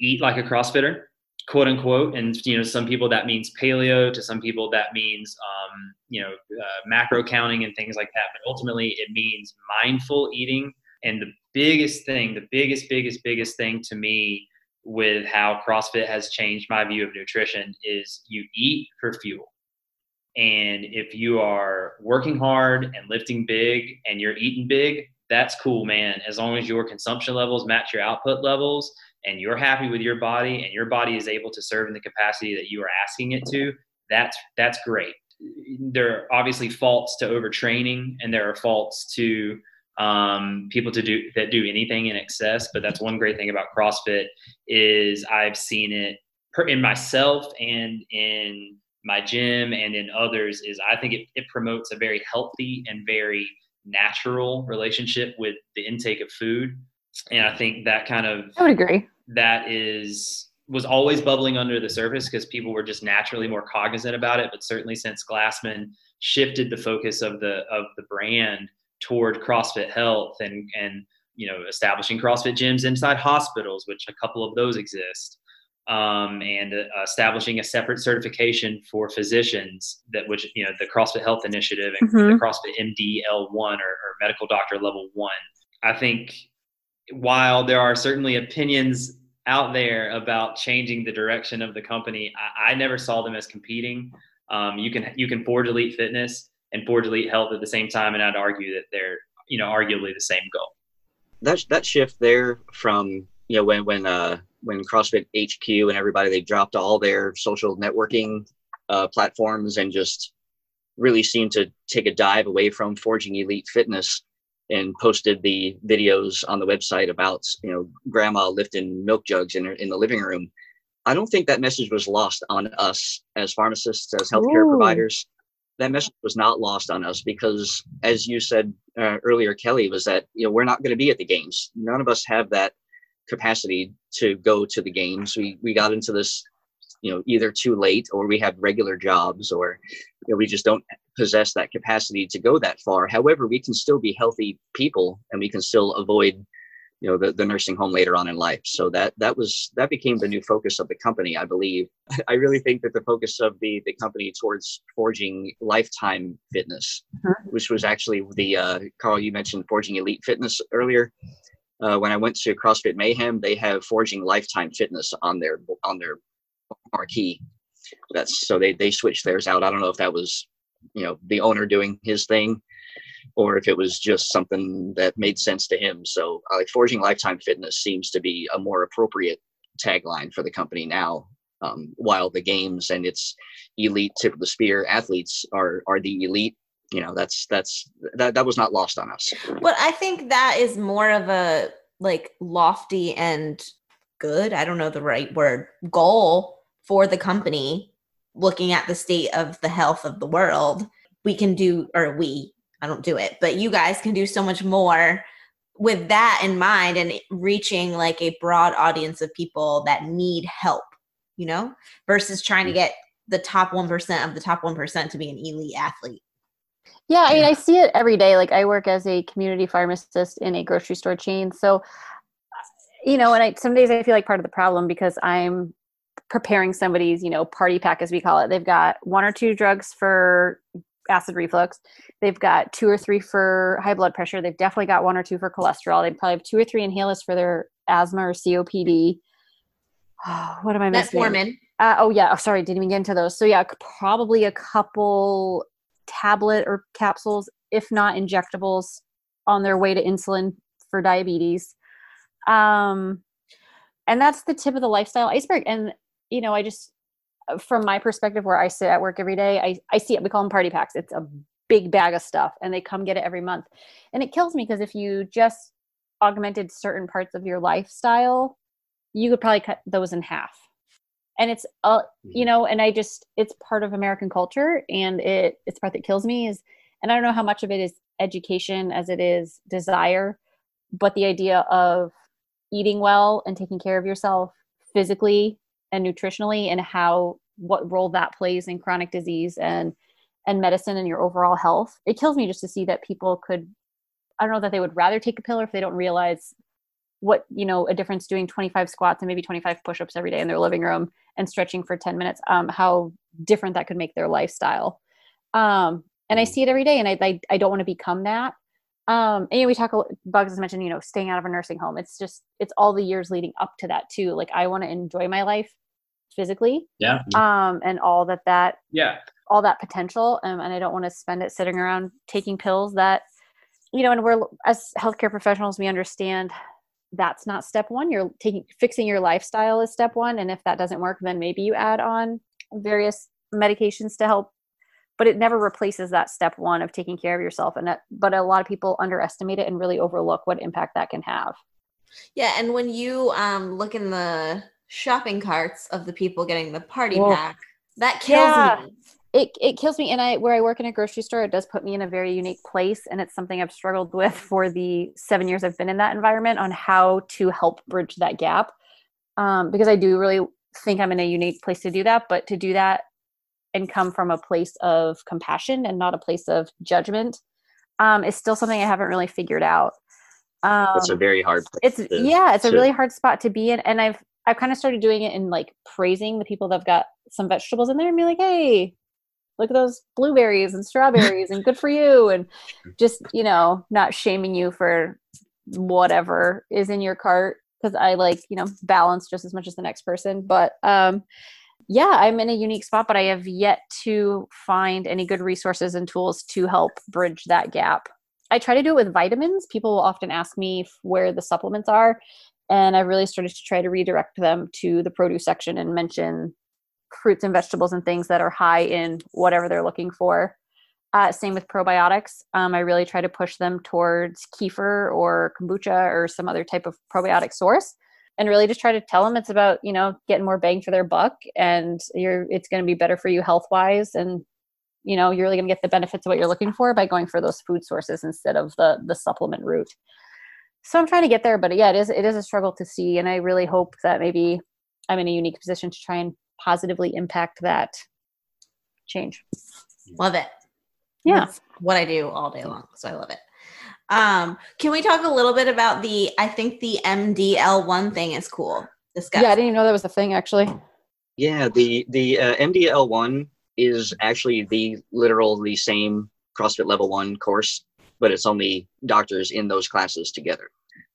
eat like a CrossFitter, quote unquote. And, you know, some people that means paleo, to some people that means, um, you know, uh, macro counting and things like that. But ultimately, it means mindful eating. And the biggest thing, the biggest, biggest, biggest thing to me with how CrossFit has changed my view of nutrition is you eat for fuel. And if you are working hard and lifting big and you're eating big, that's cool, man. As long as your consumption levels match your output levels and you're happy with your body and your body is able to serve in the capacity that you are asking it to, that's that's great. There are obviously faults to overtraining and there are faults to um, people to do that do anything in excess. But that's one great thing about CrossFit is I've seen it in myself and in my gym and in others is I think it, it promotes a very healthy and very natural relationship with the intake of food. And I think that kind of I would agree. That is was always bubbling under the surface because people were just naturally more cognizant about it. But certainly since Glassman shifted the focus of the of the brand toward CrossFit Health and and you know establishing CrossFit gyms inside hospitals, which a couple of those exist, um, and uh, establishing a separate certification for physicians that which you know the CrossFit Health Initiative and mm-hmm. the CrossFit MD L1 or, or medical doctor level one. I think while there are certainly opinions out there about changing the direction of the company, I, I never saw them as competing. Um, you can you can forge elite fitness and Forge Elite Health at the same time, and I'd argue that they're you know arguably the same goal. That that shift there from you know when when uh when CrossFit HQ and everybody they dropped all their social networking uh, platforms and just really seemed to take a dive away from forging elite fitness and posted the videos on the website about you know grandma lifting milk jugs in in the living room. I don't think that message was lost on us as pharmacists, as healthcare Ooh. providers that message was not lost on us because, as you said uh, earlier, Kelly, was that you know we're not going to be at the games. None of us have that capacity to go to the games. We we got into this, you know, either too late or we have regular jobs or you know, we just don't possess that capacity to go that far. However, we can still be healthy people and we can still avoid you know the, the nursing home later on in life. So that that was that became the new focus of the company i believe. (laughs) I really think that the focus of the the company towards forging lifetime fitness Mhm. which was actually the uh, carl you mentioned forging elite fitness earlier. Uh, when i went to crossfit mayhem they have forging lifetime fitness on their on their marquee. That's so they they switched theirs out. I don't know if that was you know the owner doing his thing or if it was just something that made sense to him. So, uh, like forging lifetime fitness seems to be a more appropriate tagline for the company now. Um, while the games and its elite tip of the spear athletes are are the elite, you know, that's that's that that was not lost on us. But I think that is more of a like lofty and good, I don't know the right word, goal for the company looking at the state of the health of the world. We can do or we, I don't do it, but you guys can do so much more with that in mind and reaching like a broad audience of people that need help, you know, versus trying to get the top 1% of the top 1% to be an elite athlete. Yeah, I mean, I see it every day. Like, I work as a community pharmacist in a grocery store chain. So, you know, and I some days I feel like part of the problem because I'm preparing somebody's, you know, party pack as we call it. They've got one or two drugs for acid reflux. They've got two or three for high blood pressure. They've definitely got one or two for cholesterol. They probably have two or three inhalers for their asthma or COPD. Oh, (sighs) what am I missing? Metformin. Uh, oh yeah. Oh, sorry, didn't even get into those. So yeah, probably a couple tablet or capsules, if not injectables, on their way to insulin for diabetes. Um, and that's the tip of the lifestyle iceberg. And you know, I just, from my perspective, where I sit at work every day, I I see it. We call them party packs. It's a big bag of stuff, and they come get it every month. And it kills me because if you just augmented certain parts of your lifestyle, you could probably cut those in half and it's uh you know and i just it's part of american culture and it it's part that kills me is and i don't know how much of it is education as it is desire but the idea of eating well and taking care of yourself physically and nutritionally and how what role that plays in chronic disease and and medicine and your overall health it kills me just to see that people could i don't know that they would rather take a pill or if they don't realize what you know a difference doing 25 squats and maybe 25 push-ups every day in their living room and stretching for 10 minutes um, how different that could make their lifestyle. Um, and i see it every day and i, I, I don't want to become that um, and you know, we talk bugs has mentioned you know staying out of a nursing home. It's just it's all the years leading up to that too. Like i want to enjoy my life physically. Yeah. um, and all that that Yeah. all that potential um, and i don't want to spend it sitting around taking pills that you know and we're as healthcare professionals we understand that's not step one. You're taking fixing your lifestyle is step one. And if that doesn't work then maybe you add on various medications to help but it never replaces that step one of taking care of yourself and that, but a lot of people underestimate it and really overlook what impact that can have Yeah, and when you um look in the shopping carts of the people getting the party Whoa. pack, that kills Yeah. me. it it kills me and i where i work in a grocery store it does put me in a very unique place and it's something i've struggled with for the seven years i've been in that environment on how to help bridge that gap um, because i do really think i'm in a unique place to do that but to do that and come from a place of compassion and not a place of judgment um, is still something i haven't really figured out um, That's a very hard. it's to- yeah it's a really hard spot to be in and i've i've kind of started doing it in like praising the people that have got some vegetables in there and be like hey look at those blueberries and strawberries and good for you and (laughs) just you know not shaming you for whatever is in your cart because i like you know balance just as much as the next person but um yeah i'm in a unique spot but i have yet to find any good resources and tools to help bridge that gap I try to do it with vitamins. People will often ask me where the supplements are, and I've really started to try to redirect them to the produce section and mention fruits and vegetables and things that are high in whatever they're looking for. Uh, same with probiotics. Um, I really try to push them towards kefir or kombucha or some other type of probiotic source, and really just try to tell them it's about you know getting more bang for their buck, and you're it's going to be better for you health wise, and you know you're really going to get the benefits of what you're looking for by going for those food sources instead of the the supplement route so i'm trying to get there but yeah it is it is a struggle to see and i really hope that maybe i'm in a unique position to try and positively impact that change Love it. yeah That's what I do all day long. So I love it. Um, can we talk a little bit about the? I think the MDL1 thing is cool. Discuss. Yeah, I didn't even know that was a thing actually. Yeah, the the uh, MDL1 is actually the literal the same CrossFit Level One course, but it's only doctors in those classes together.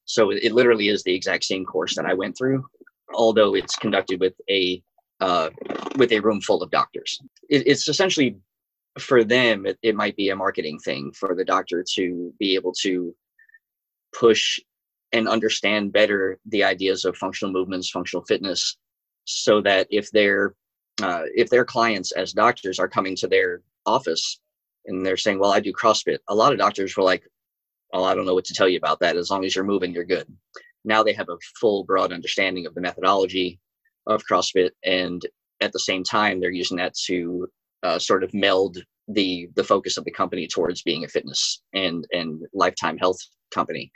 So it, it literally is the exact same course that I went through, although it's conducted with a uh, with a room full of doctors. It, it's essentially for them. It, it might be a marketing thing for the doctor to be able to push and understand better the ideas of functional movements, functional fitness, so that if their uh, if their clients as doctors are coming to their office and they're saying, "Well, I do CrossFit," a lot of doctors were like, "Oh, I don't know what to tell you about that. As long as you're moving, you're good." Now they have a full, broad understanding of the methodology of CrossFit, and at the same time, they're using that to uh, sort of meld the the focus of the company towards being a fitness and and lifetime health company.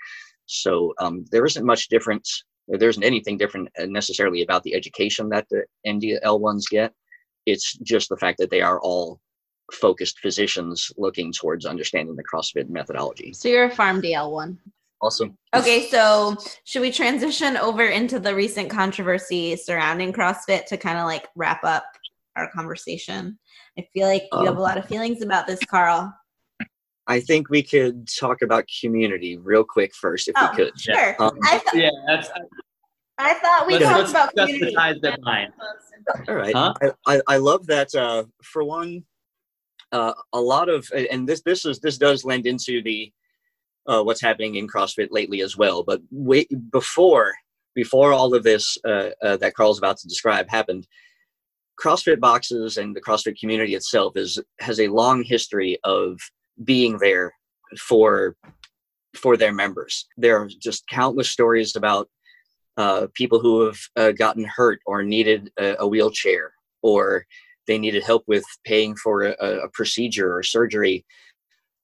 So um, there isn't much difference. There isn't anything different uh, necessarily about the education that the MDL ones get. It's just the fact that they are all focused physicians looking towards understanding the CrossFit methodology. So you're a Pharm DL one. Awesome. Okay, so should we transition over into the recent controversy surrounding CrossFit to kind of like wrap up our conversation? I feel like you have a Um, lot of feelings about this, Carl. I think we could talk about community real quick first, if Oh, we could. sure. Um, I, th- Yeah, that's I thought we let's, talked let's about community. the ties that bind. All right. Huh? I, I, I love that. Uh, for one, uh, a lot of and this this is this does lend into the uh, what's happening in CrossFit lately as well. But wait, before before all of this uh, uh, that Carl's about to describe happened, CrossFit boxes and the CrossFit community itself is has a long history of being there for for their members. There are just countless stories about uh, people who have uh, gotten hurt or needed a, a wheelchair or they needed help with paying for a, a procedure or surgery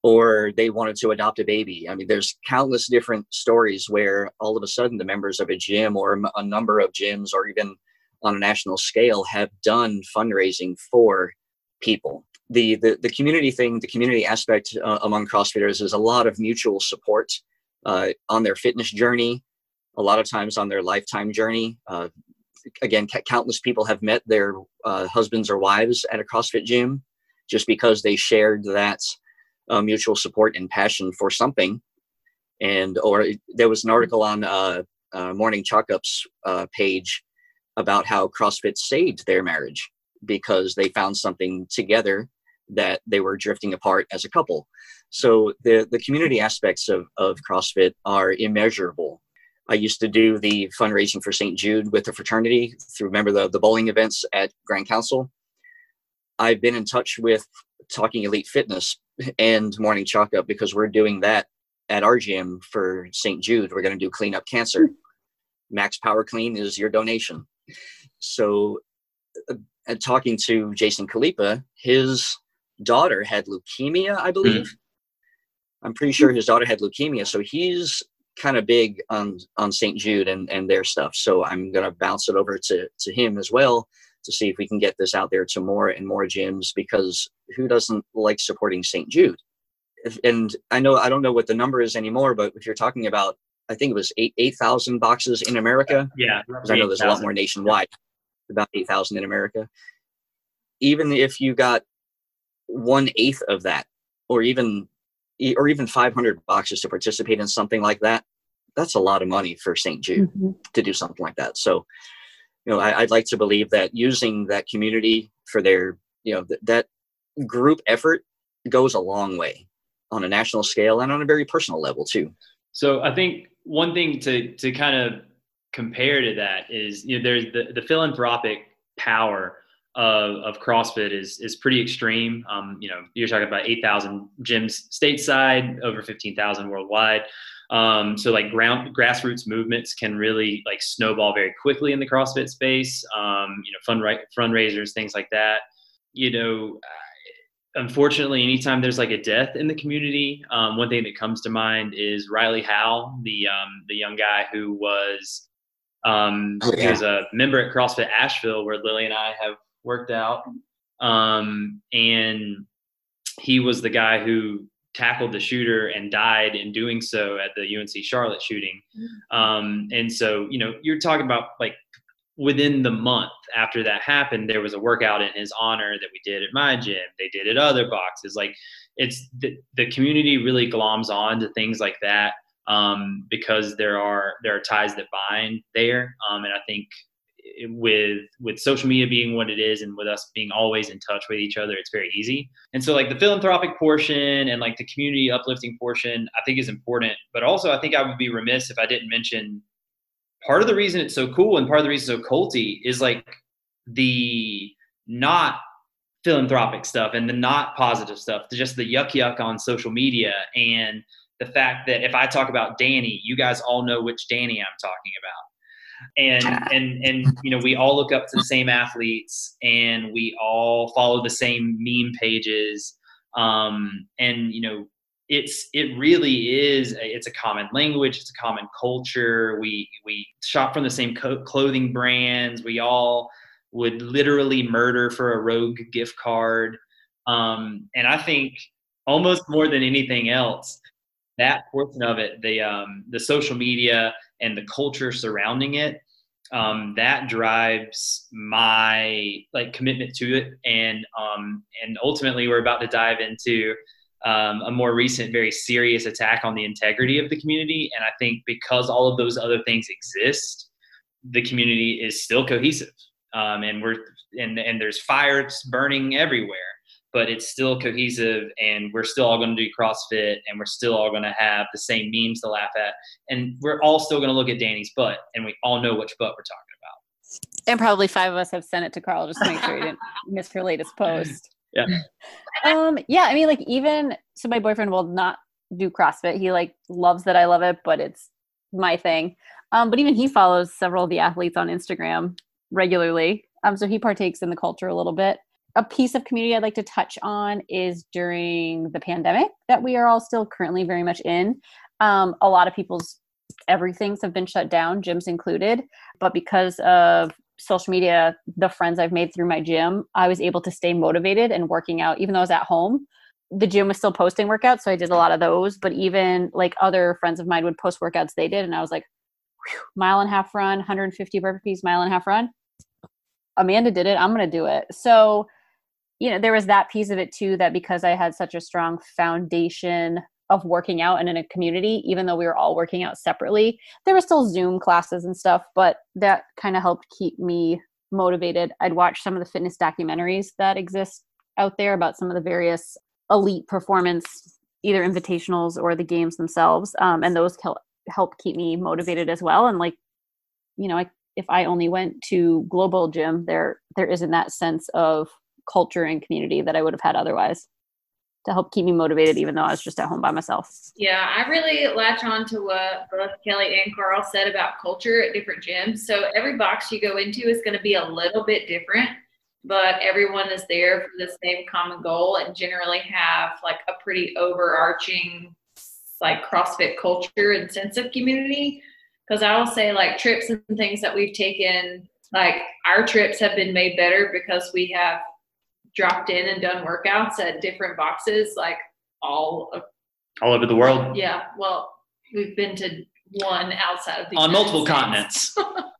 or they wanted to adopt a baby. I mean, there's countless different stories where all of a sudden the members of a gym or a number of gyms or even on a national scale have done fundraising for people. The, the, the community thing, the community aspect uh, among CrossFitters is a lot of mutual support uh, on their fitness journey, a lot of times on their lifetime journey. Uh, again, c- countless people have met their uh, husbands or wives at a CrossFit gym just because they shared that uh, mutual support and passion for something. And or there was an article on uh, Morning Chalk Up's page about how CrossFit saved their marriage because they found something together that they were drifting apart as a couple. So the the community aspects of of CrossFit are immeasurable. I used to do the fundraising for St. Jude with the fraternity through remember the the bowling events at Grand Council. I've been in touch with Talking Elite Fitness and Morning Chalk Up because we're doing that at our gym for St. Jude. We're going to do Clean Up Cancer. Max Power Clean is your donation. So, uh, and talking to Jason Khalipa, his daughter had leukemia, I believe. I'm pretty sure his daughter had leukemia, so he's kind of big on on St. Jude and and their stuff. So I'm gonna bounce it over to to him as well to see if we can get this out there to more and more gyms because who doesn't like supporting St. Jude? If, and I know I don't know what the number is anymore, but if you're talking about, I think it was eight eight thousand boxes in America. Yeah, because I know there's a lot more nationwide, about 8,000 in America. Even if you got one eighth of that, or even or even 500 boxes to participate in something like that, that's a lot of money for St. Jude Mhm. to do something like that. So, you know, I, I'd like to believe that using that community for their, you know, th- that group effort goes a long way on a national scale and on a very personal level too. So I think one thing to to kind of compare to that is you know there's the, the philanthropic power of, of CrossFit is is pretty extreme. Um, you know, you're talking about 8,000 gyms stateside, over 15,000 worldwide. Um, so like ground grassroots movements can really like snowball very quickly in the CrossFit space. Um, you know, fund fundraisers, things like that. You know, unfortunately, anytime there's like a death in the community, um, one thing that comes to mind is Riley Howell, the um, the young guy who was um, Oh, he was a member at CrossFit Asheville, where Lily and I have worked out, um, and he was the guy who tackled the shooter and died in doing so at the UNC Charlotte shooting. Um, and so, you know, you're talking about like within the month after that happened, there was a workout in his honor that we did at my gym. They did at other boxes. Like it's the, the community really gloms on to things like that um, because there are there are ties that bind there. Um, and I think with with social media being what it is and with us being always in touch with each other it's very easy and so like the philanthropic portion and like the community uplifting portion i think is important but also i think i would be remiss if i didn't mention part of the reason it's so cool and part of the reason it's so culty is like the not philanthropic stuff and the not positive stuff just the yuck yuck on social media and the fact that if i talk about danny you guys all know which danny i'm talking about. And and and you know we all look up to the same athletes and we all follow the same meme pages um, and you know it's it really is a, it's a common language it's a common culture. We we shop from the same co- clothing brands. We all would literally murder for a rogue gift card. Um, and i think almost more than anything else that portion of it the um, the social media and the culture surrounding it um, that drives my like commitment to it. And um, and ultimately we're about to dive into um, a more recent very serious attack on the integrity of the community and i think because all of those other things exist the community is still cohesive um, and we're and and there's fires burning everywhere but it's still cohesive and we're still all going to do CrossFit and we're still all going to have the same memes to laugh at. And we're all still going to look at Danny's butt and we all know which butt we're talking about. And probably five of us have sent it to Carl just to make sure he didn't miss her latest post. Yeah. (laughs) Um, yeah, I mean, like even so my boyfriend will not do CrossFit. He like loves that I love it, but it's my thing. Um, but even he follows several of the athletes on Instagram regularly. Um, so he partakes in the culture a little bit a piece of community I'd like to touch on is during the pandemic that we are all still currently very much in. Um, a lot of people's everything's have been shut down, gyms included. But because of social media, the friends I've made through my gym, I was able to stay motivated and working out, even though I was at home. The gym was still posting workouts, so I did a lot of those. But even like other friends of mine would post workouts they did, and I was like, mile and a half run, 150 burpees, mile and a half run. Amanda did it. I'm going to do it. So you know there was that piece of it too that because i had such a strong foundation of working out and in a community even though we were all working out separately there were still zoom classes and stuff but that kind of helped keep me motivated. I'd watch some of the fitness documentaries that exist out there about some of the various elite performance either invitationals or the games themselves um, and those help keep me motivated as well and like you know I, if i only went to Globo gym there there isn't that sense of culture and community that I would have had otherwise to help keep me motivated, even though I was just at home by myself. Yeah, I really latch on to what both Kelly and Carl said about culture at different gyms. So every box you go into is going to be a little bit different, but everyone is there for the same common goal and generally have like a pretty overarching like CrossFit culture and sense of community. Because I will say, like trips and things that we've taken, like our trips have been made better because we have dropped in and done workouts at different boxes, like all of, all over the world. Yeah, well, we've been to one outside of the on United multiple States. continents. (laughs)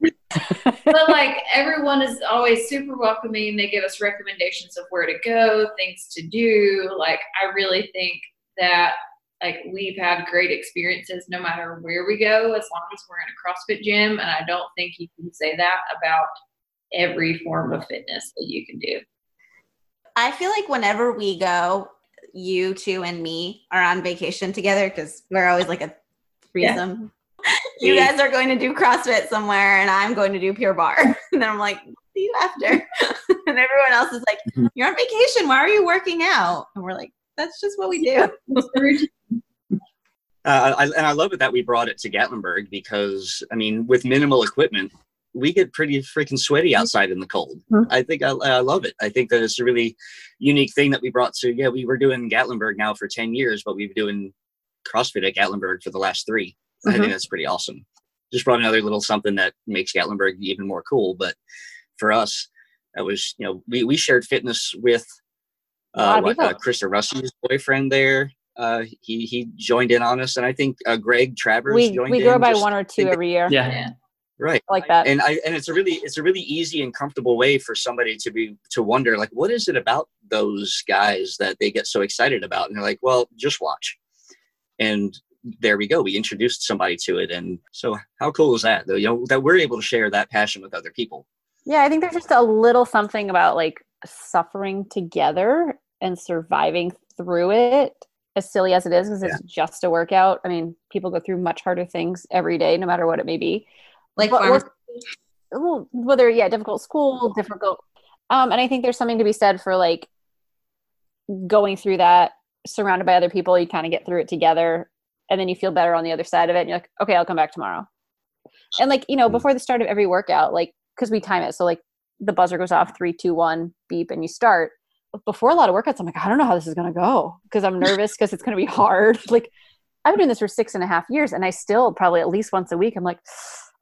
(laughs) but like everyone is always super welcoming. They give us recommendations of where to go, things to do. Like I really think that like we've had great experiences no matter where we go, as long as we're in a CrossFit gym. And I don't think you can say that about every form of fitness that you can do. I feel like whenever we go, you two and me are on vacation together because we're always like a threesome. Yeah. (laughs) you guys are going to do CrossFit somewhere, and I'm going to do Pure Barre. (laughs) and then I'm like, see you after. (laughs) and everyone else is like, mm-hmm. you're on vacation. Why are you working out? And we're like, that's just what we do. Uh, I, and I love it that we brought it to Gatlinburg because, I mean, with minimal equipment, we get pretty freaking sweaty outside in the cold. Mm-hmm. I think I, I, love it. I think that it's a really unique thing that we brought to. Yeah, we were doing Gatlinburg now for ten years, but we've been doing CrossFit at Gatlinburg for the last 3 mm-hmm. I think mm-hmm. that's pretty awesome. Just brought another little something that makes Gatlinburg even more cool. But for us, that was you know we we shared fitness with uh, what, uh, Krista Russell's boyfriend there, Uh, he he joined in on us, and I think uh, Greg Travers we joined we in. grow by just- one or two every year. Yeah. Right. Like that. and I and it's a really it's a really easy and comfortable way for somebody to be to wonder like what is it about those guys that they get so excited about and they're like well just watch and there we go we introduced somebody to it and so how cool is that though you know that we're able to share that passion with other people Yeah, I think there's just a little something about like suffering together and surviving through it, as silly as it is, because it's just a workout. I mean, people go through much harder things every day, no matter what it may be. Like pharmacy. well, whether yeah, difficult school, difficult. Um, and I think there's something to be said for like going through that, surrounded by other people. You kind of get through it together, and then you feel better on the other side of it. And you're like, okay, I'll come back tomorrow. And like you know, Mm. before the start of every workout, like because we time it, so like the buzzer goes off, three, two, one, beep, and you start. Before a lot of workouts, I'm like, I don't know how this is gonna go because I'm nervous because it's gonna be hard. (laughs) Like I've been doing this for six and a half years, and I still probably at least once a week, I'm like,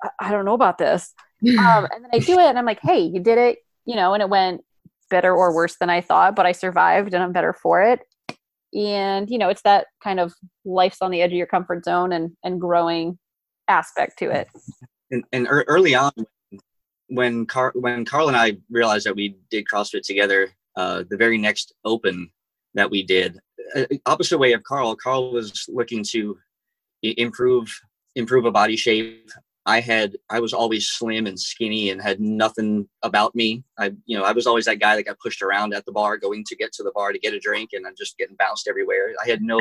I, I don't know about this. Um, (laughs) and then I do it, and I'm like, hey, you did it, you know, and it went better or worse than I thought, but I survived, and I'm better for it. And you know, it's that kind of life's on the edge of your comfort zone and and growing aspect to it. and, and ear- early on when Car- when Carl and I realized that we did CrossFit together, uh, the very next open that we did, uh, opposite way of Carl, Carl was looking to improve improve a body shape. I had I was always slim and skinny and had nothing about me. I you know I was always that guy that got pushed around at the bar, going to get to the bar to get a drink, and I'm just getting bounced everywhere. I had no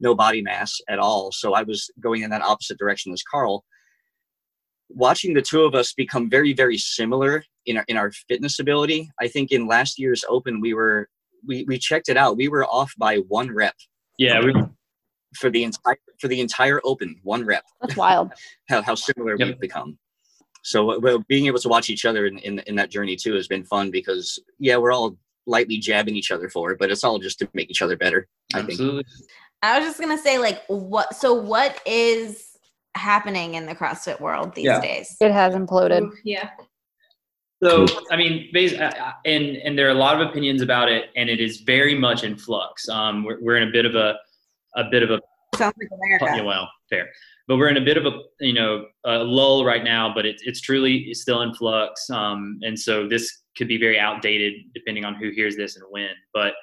no body mass at all, so I was going in that opposite direction as Carl watching the two of us become very very similar in our in our fitness ability i think in last year's open we were we we checked it out we were off by one rep Yeah. We, for the entire for the entire open one rep That's wild. (laughs) how, how similar Yep. we've become so uh, well, being able to watch each other in, in in that journey too has been fun because yeah we're all lightly jabbing each other for it but it's all just to make each other better i think. I was just gonna say, like, what? So, what is happening in the CrossFit world these Yeah. days? It has imploded. Ooh, yeah. So, I mean, bas- uh, uh, and and there are a lot of opinions about it, and it is very much in flux. Um, we're, we're in a bit of a a bit of a Sounds like America. yeah, well, fair, but we're in a bit of a you know a lull right now. But it's it's truly still in flux, um, and so this could be very outdated depending on who hears this and when. But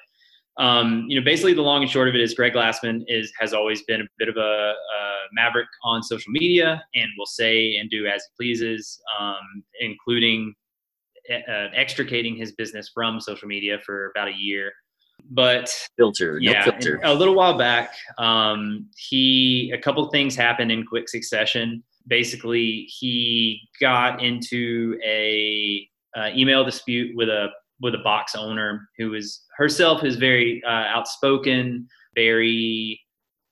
um, you know, basically, the long and short of it is Greg Glassman is has always been a bit of a, a maverick on social media and will say and do as he pleases, um, including uh, extricating his business from social media for about a year. But filter no yeah, filter a little while back, um, he a couple things happened in quick succession. Basically, he got into a uh, email dispute with a with a box owner who is herself is very uh, outspoken, very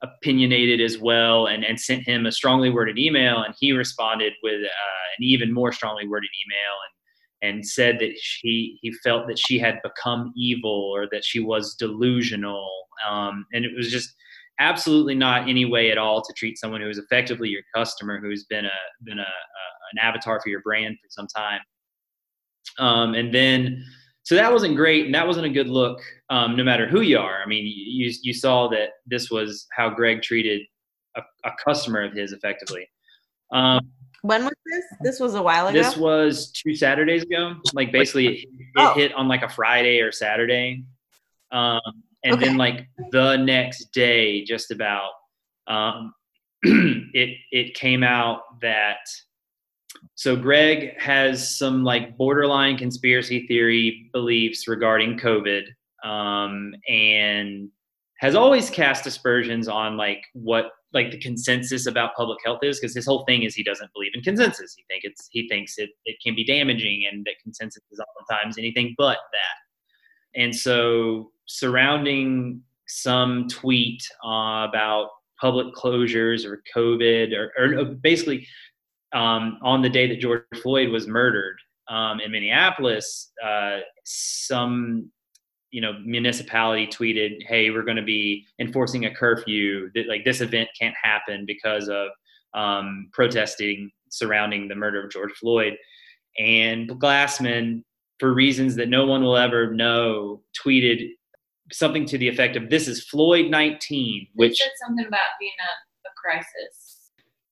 opinionated as well, and and sent him a strongly worded email, and he responded with uh, an even more strongly worded email and and said that she he felt that she had become evil or that she was delusional. Um, and it was just absolutely not any way at all to treat someone who is effectively your customer who's been a been a, a an avatar for your brand for some time. Um, and then so that wasn't great and that wasn't a good look um, no matter who you are. I mean you you saw that this was how greg treated a, a customer of his effectively. Um, When was this? This was a while ago. this was two Saturdays ago. Like basically, it, it Oh. hit on like a Friday or Saturday, um, and Okay. then like the next day, just about, um, (clears throat) it it came out that so Greg has some like borderline conspiracy theory beliefs regarding COVID, um, and has always cast aspersions on like what like the consensus about public health is because his whole thing is he doesn't believe in consensus. He think it's he thinks it it can be damaging and that consensus is oftentimes anything but that. And so surrounding some tweet uh, about public closures or COVID or, or basically um, on the day that George Floyd was murdered um, in Minneapolis, uh, some you know municipality tweeted, "Hey, we're going to be enforcing a curfew. That like this event can't happen because of um, protesting surrounding the murder of George Floyd." And Glassman, for reasons that no one will ever know, tweeted something to the effect of "This is Floyd 19," which said something about being a, a crisis.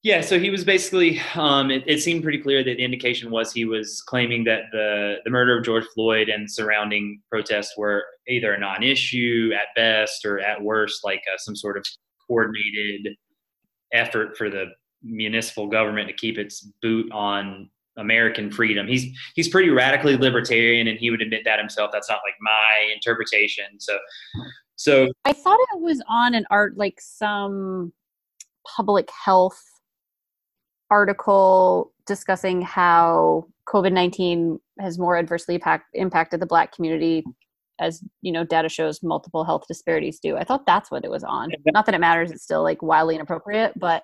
Yeah. So he was basically. Um, it, it seemed pretty clear that the indication was he was claiming that the the murder of George Floyd and surrounding protests were either a non-issue at best or at worst like uh, some sort of coordinated effort for the municipal government to keep its boot on American freedom. He's he's pretty radically libertarian, and he would admit that himself. That's not like my interpretation. So, so I thought it was on an art like some public health article discussing how COVID nineteen has more adversely impact, impacted the Black community, as you know, data shows multiple health disparities do. I thought that's what it was on. Not that it matters; it's still like wildly inappropriate, but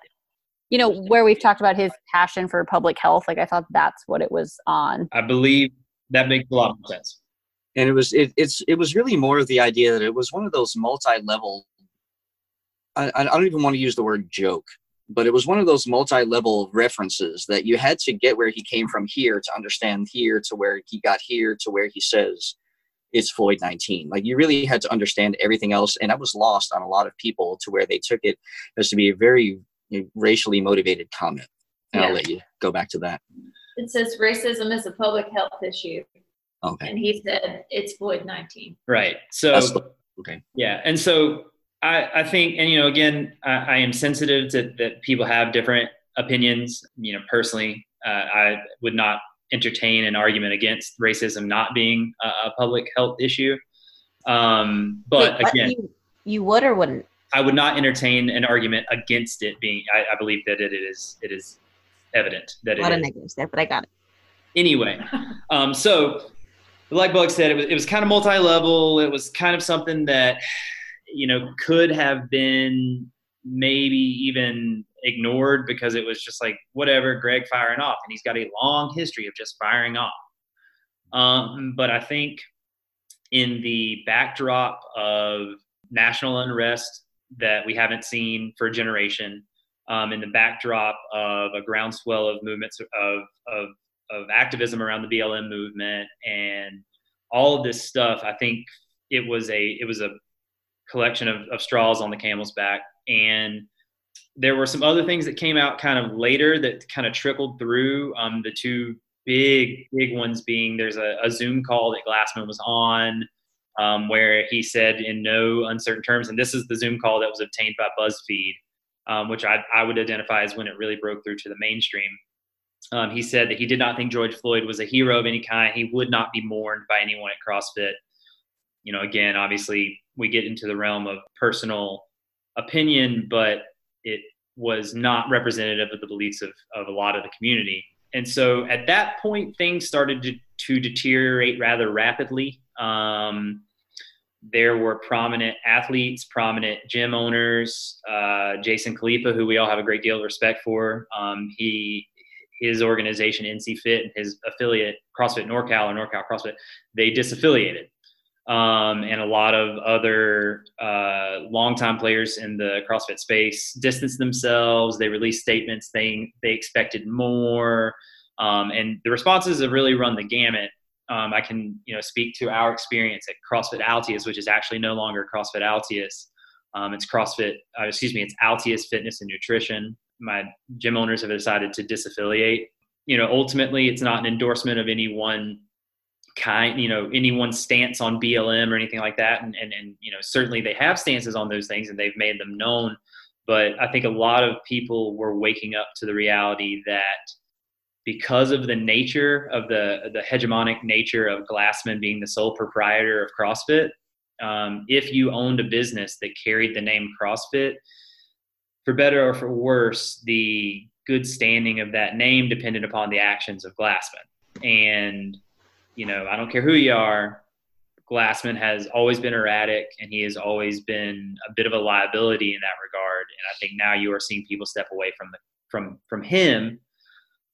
you know, where we've talked about his passion for public health, like I thought that's what it was on. I believe that makes a lot of sense. and it was it, it's it was really more of the idea that it was one of those multi-level I, I don't even want to use the word joke but it was one of those multi-level references that you had to get where he came from here to understand here to where he got here to where he says it's Floyd 19 like you really had to understand everything else and that was lost on a lot of people to where they took it as to be a very you know, racially motivated comment. And Yeah. I'll let you go back to that. It says racism is a public health issue, okay. And he said it's Floyd 19. Right. So That's okay. Yeah, and so I, I think, and you know, again, I, I am sensitive to that people have different opinions. You know, personally, uh, I would not entertain an argument against racism not being a, a public health issue. Um, but Wait, again, you, you would or wouldn't? I would not entertain an argument against it being. I, I believe that it is it is evident that A it lot of negatives there, but I got it. anyway um, so like bug said it was, it was kind of multi-level it was kind of something that you know could have been maybe even ignored because it was just like whatever greg firing off. And he's got a long history of just firing off. Um, but i think in the backdrop of national unrest that we haven't seen for a generation um, in the backdrop of a groundswell of movements of, of of activism around the BLM movement and all of this stuff, I think it was a it was a collection of, of straws on the camel's back. And there were some other things that came out kind of later that kind of trickled through. Um, the two big big ones being there's a, a Zoom call that Glassman was on. Um, where he said in no uncertain terms, and this is the Zoom call that was obtained by BuzzFeed, um, which I, I would identify as when it really broke through to the mainstream. Um, he said that he did not think George Floyd was a hero of any kind. He would not be mourned by anyone at CrossFit. You know, again, obviously, we get into the realm of personal opinion, but it was not representative of the beliefs of, of a lot of the community. And so at that point, things started to, to deteriorate rather rapidly. Um, there were prominent athletes, prominent gym owners. Uh, Jason Khalipa, who we all have a great deal of respect for, um, he his organization NC Fit and his affiliate CrossFit NorCal or NorCal CrossFit, they disaffiliated. Um, and a lot of other uh, longtime players in the CrossFit space distanced themselves. They released statements saying they expected more. Um, and the responses have really run the gamut. Um, I can, you know, speak to our experience at CrossFit Altius, which is actually no longer CrossFit Altius. Um, it's CrossFit, uh, excuse me, it's Altius Fitness and Nutrition my gym owners have decided to disaffiliate. You know, ultimately, it's not an endorsement of any one kind, you know, any one stance on BLM or anything like that. And, and, and, you know, certainly they have stances on those things and they've made them known. But I think a lot of people were waking up to the reality that because of the nature of the, the hegemonic nature of Glassman being the sole proprietor of CrossFit, um, if you owned a business that carried the name CrossFit, for better or for worse, the good standing of that name depended upon the actions of Glassman. And, you know, I don't care who you are, Glassman has always been erratic and he has always been a bit of a liability in that regard. And I think now you are seeing people step away from the from from him.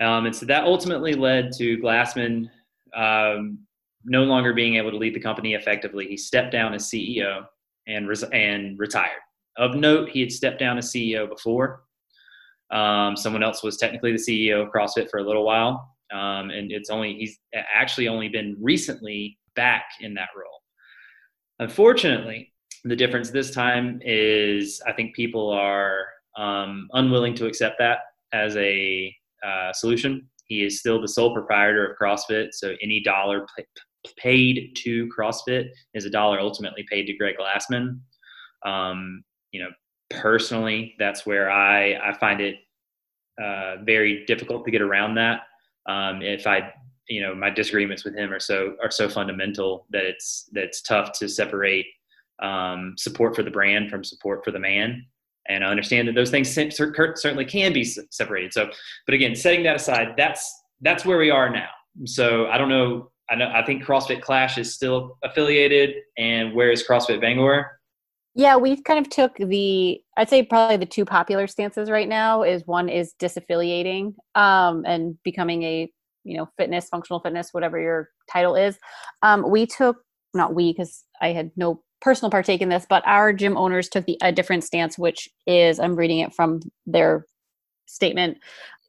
Um, and so that ultimately led to Glassman um, no longer being able to lead the company effectively. He stepped down as CEO and res- and retired. Of note, he had stepped down as CEO before. Um, someone else was technically the CEO of CrossFit for a little while, um, and it's only he's actually only been recently back in that role. Unfortunately, the difference this time is I think people are um, unwilling to accept that as a uh, solution. He is still the sole proprietor of CrossFit, so any dollar p- paid to CrossFit is a dollar ultimately paid to Greg Glassman. Um, you know, personally, that's where I I find it uh, very difficult to get around that. Um, if I you know my disagreements with him are so are so fundamental that it's that it's tough to separate um, support for the brand from support for the man and I understand that those things certainly can be separated. So, but again, setting that aside, that's that's where we are now. So I don't know. I know. I think CrossFit Clash is still affiliated, and where is CrossFit Bangor? Yeah, we kind of took the. I'd say probably the two popular stances right now is one is disaffiliating um, and becoming a you know fitness, functional fitness, whatever your title is. Um, we took not we because I had no personal partake in this, but our gym owners took the a different stance, which is I'm reading it from their statement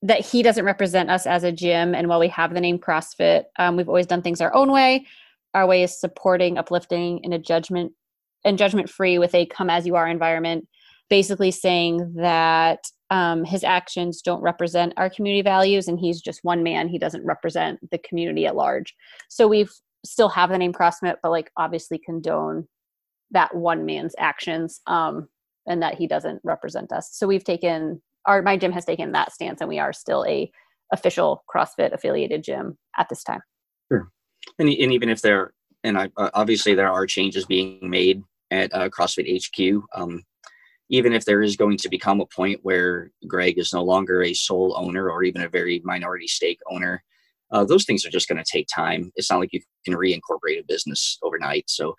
that he doesn't represent us as a gym. And while we have the name CrossFit, um, we've always done things our own way. Our way is supporting, uplifting, in a judgment and judgment free with a come as you are environment. Basically saying that um, his actions don't represent our community values, and he's just one man. He doesn't represent the community at large. So we've still have the name CrossFit, but like obviously condone that one man's actions um, and that he doesn't represent us. So we've taken our my gym has taken that stance, and we are still a official CrossFit affiliated gym at this time. Sure, and, and even if there and I, uh, obviously there are changes being made at uh, CrossFit HQ. Um, even if there is going to become a point where Greg is no longer a sole owner or even a very minority stake owner, uh, those things are just going to take time. It's not like you can reincorporate a business overnight. So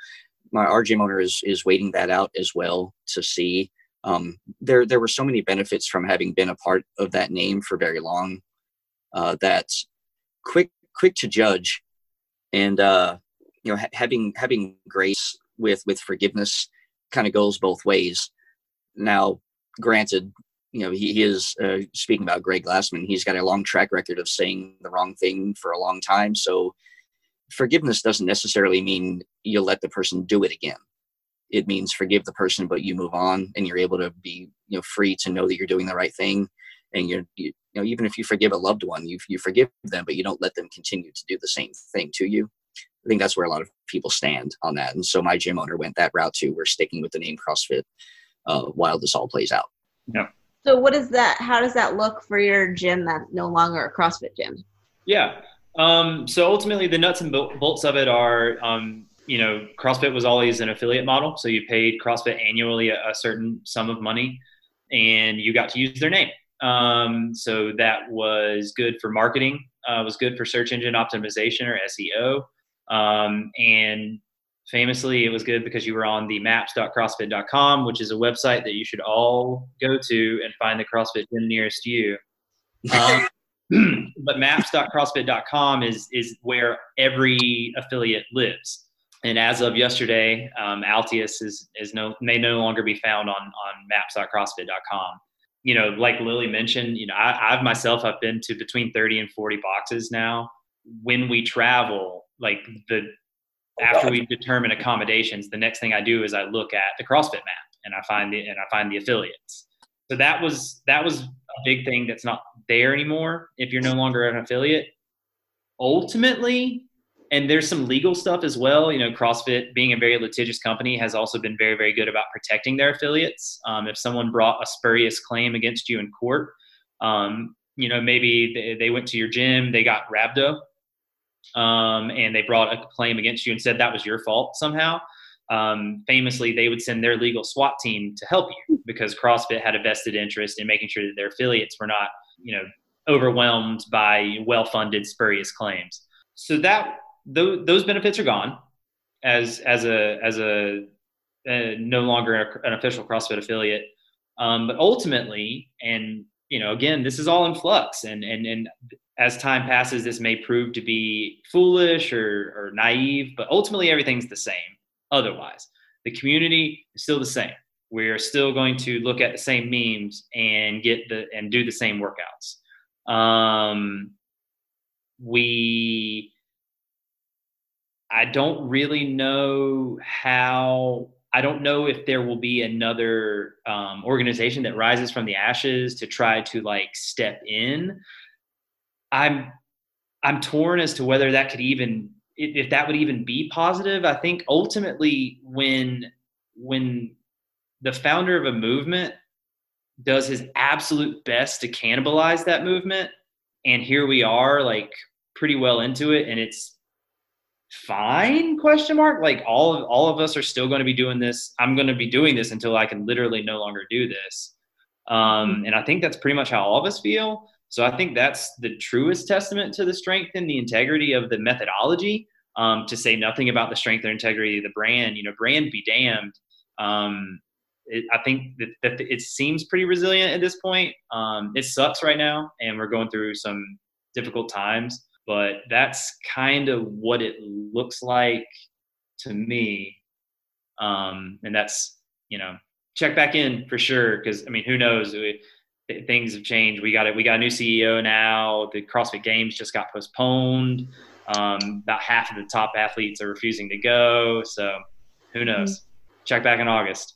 my gym owner is is waiting that out as well to see. Um, there there were so many benefits from having been a part of that name for very long uh, that quick quick to judge and uh, you know ha- having having grace with with forgiveness kind of goes both ways. Now, granted, you know he, he is uh, speaking about Greg Glassman. He's got a long track record of saying the wrong thing for a long time, so forgiveness doesn't necessarily mean you'll let the person do it again. It means forgive the person, but you move on and you're able to be, you know, free to know that you're doing the right thing. And you're, you, you know, even if you forgive a loved one, you, you forgive them, but you don't let them continue to do the same thing to you. I think that's where a lot of people stand on that. And so my gym owner went that route too. We're sticking with the name CrossFit uh, while this all plays out. Yeah. So what is that? How does that look for your gym that's no longer a CrossFit gym? Yeah. Um, so ultimately, the nuts and bolts of it are, um, you know, CrossFit was always an affiliate model. So you paid CrossFit annually a, a certain sum of money, and you got to use their name. Um, so that was good for marketing. Uh, was good for search engine optimization or SEO. Um, and famously, it was good because you were on the maps.crossfit.com, which is a website that you should all go to and find the CrossFit gym nearest you. Um, (laughs) (clears throat) but maps.crossfit.com is is where every affiliate lives. And as of yesterday, um, Altius is is no may no longer be found on on maps.crossfit.com. You know, like Lily mentioned, you know, I, I've myself I've been to between 30 and 40 boxes now. When we travel, like the after we determine accommodations, the next thing I do is I look at the CrossFit map and I find the and I find the affiliates. So that was that was a big thing that's not there anymore if you're no longer an affiliate. Ultimately, and there's some legal stuff as well. You know, CrossFit, being a very litigious company, has also been very, very good about protecting their affiliates. Um, if someone brought a spurious claim against you in court, um, you know, maybe they, they, went to your gym, they got rhabdo, um, and they brought a claim against you and said that was your fault somehow um, famously they would send their legal SWAT team to help you because CrossFit had a vested interest in making sure that their affiliates were not, you know, overwhelmed by well-funded spurious claims. So that th- those benefits are gone as as a as a uh, no longer an official CrossFit affiliate. Um, but ultimately, and you know, again, this is all in flux, and and and as time passes, this may prove to be foolish or, or naive, but ultimately everything's the same otherwise. The community is still the same. We're still going to look at the same memes and get the and do the same workouts. Um, we I don't really know how I don't know if there will be another um, organization that rises from the ashes to try to like step in. I'm I'm torn as to whether that could even if that would even be positive. I think ultimately when when the founder of a movement does his absolute best to cannibalize that movement and here we are like pretty well into it and it's fine question mark? Like all of all of us are still going to be doing this. I'm going to be doing this until i can literally no longer do this. Um, and i think that's pretty much how all of us feel so i think that's the truest testament to the strength and the integrity of the methodology um, to say nothing about the strength or integrity of the brand you know brand be damned um, it, I think that, that, it seems pretty resilient at this point. Um, it sucks right now, and we're going through some difficult times, but that's kind of what it looks like to me. Um, and that's you know check back in for sure because I mean who knows we, things have changed. We got it. We got a new CEO now. The CrossFit Games just got postponed. Um, about half of the top athletes are refusing to go. So who knows? Mm-hmm. Check back in August.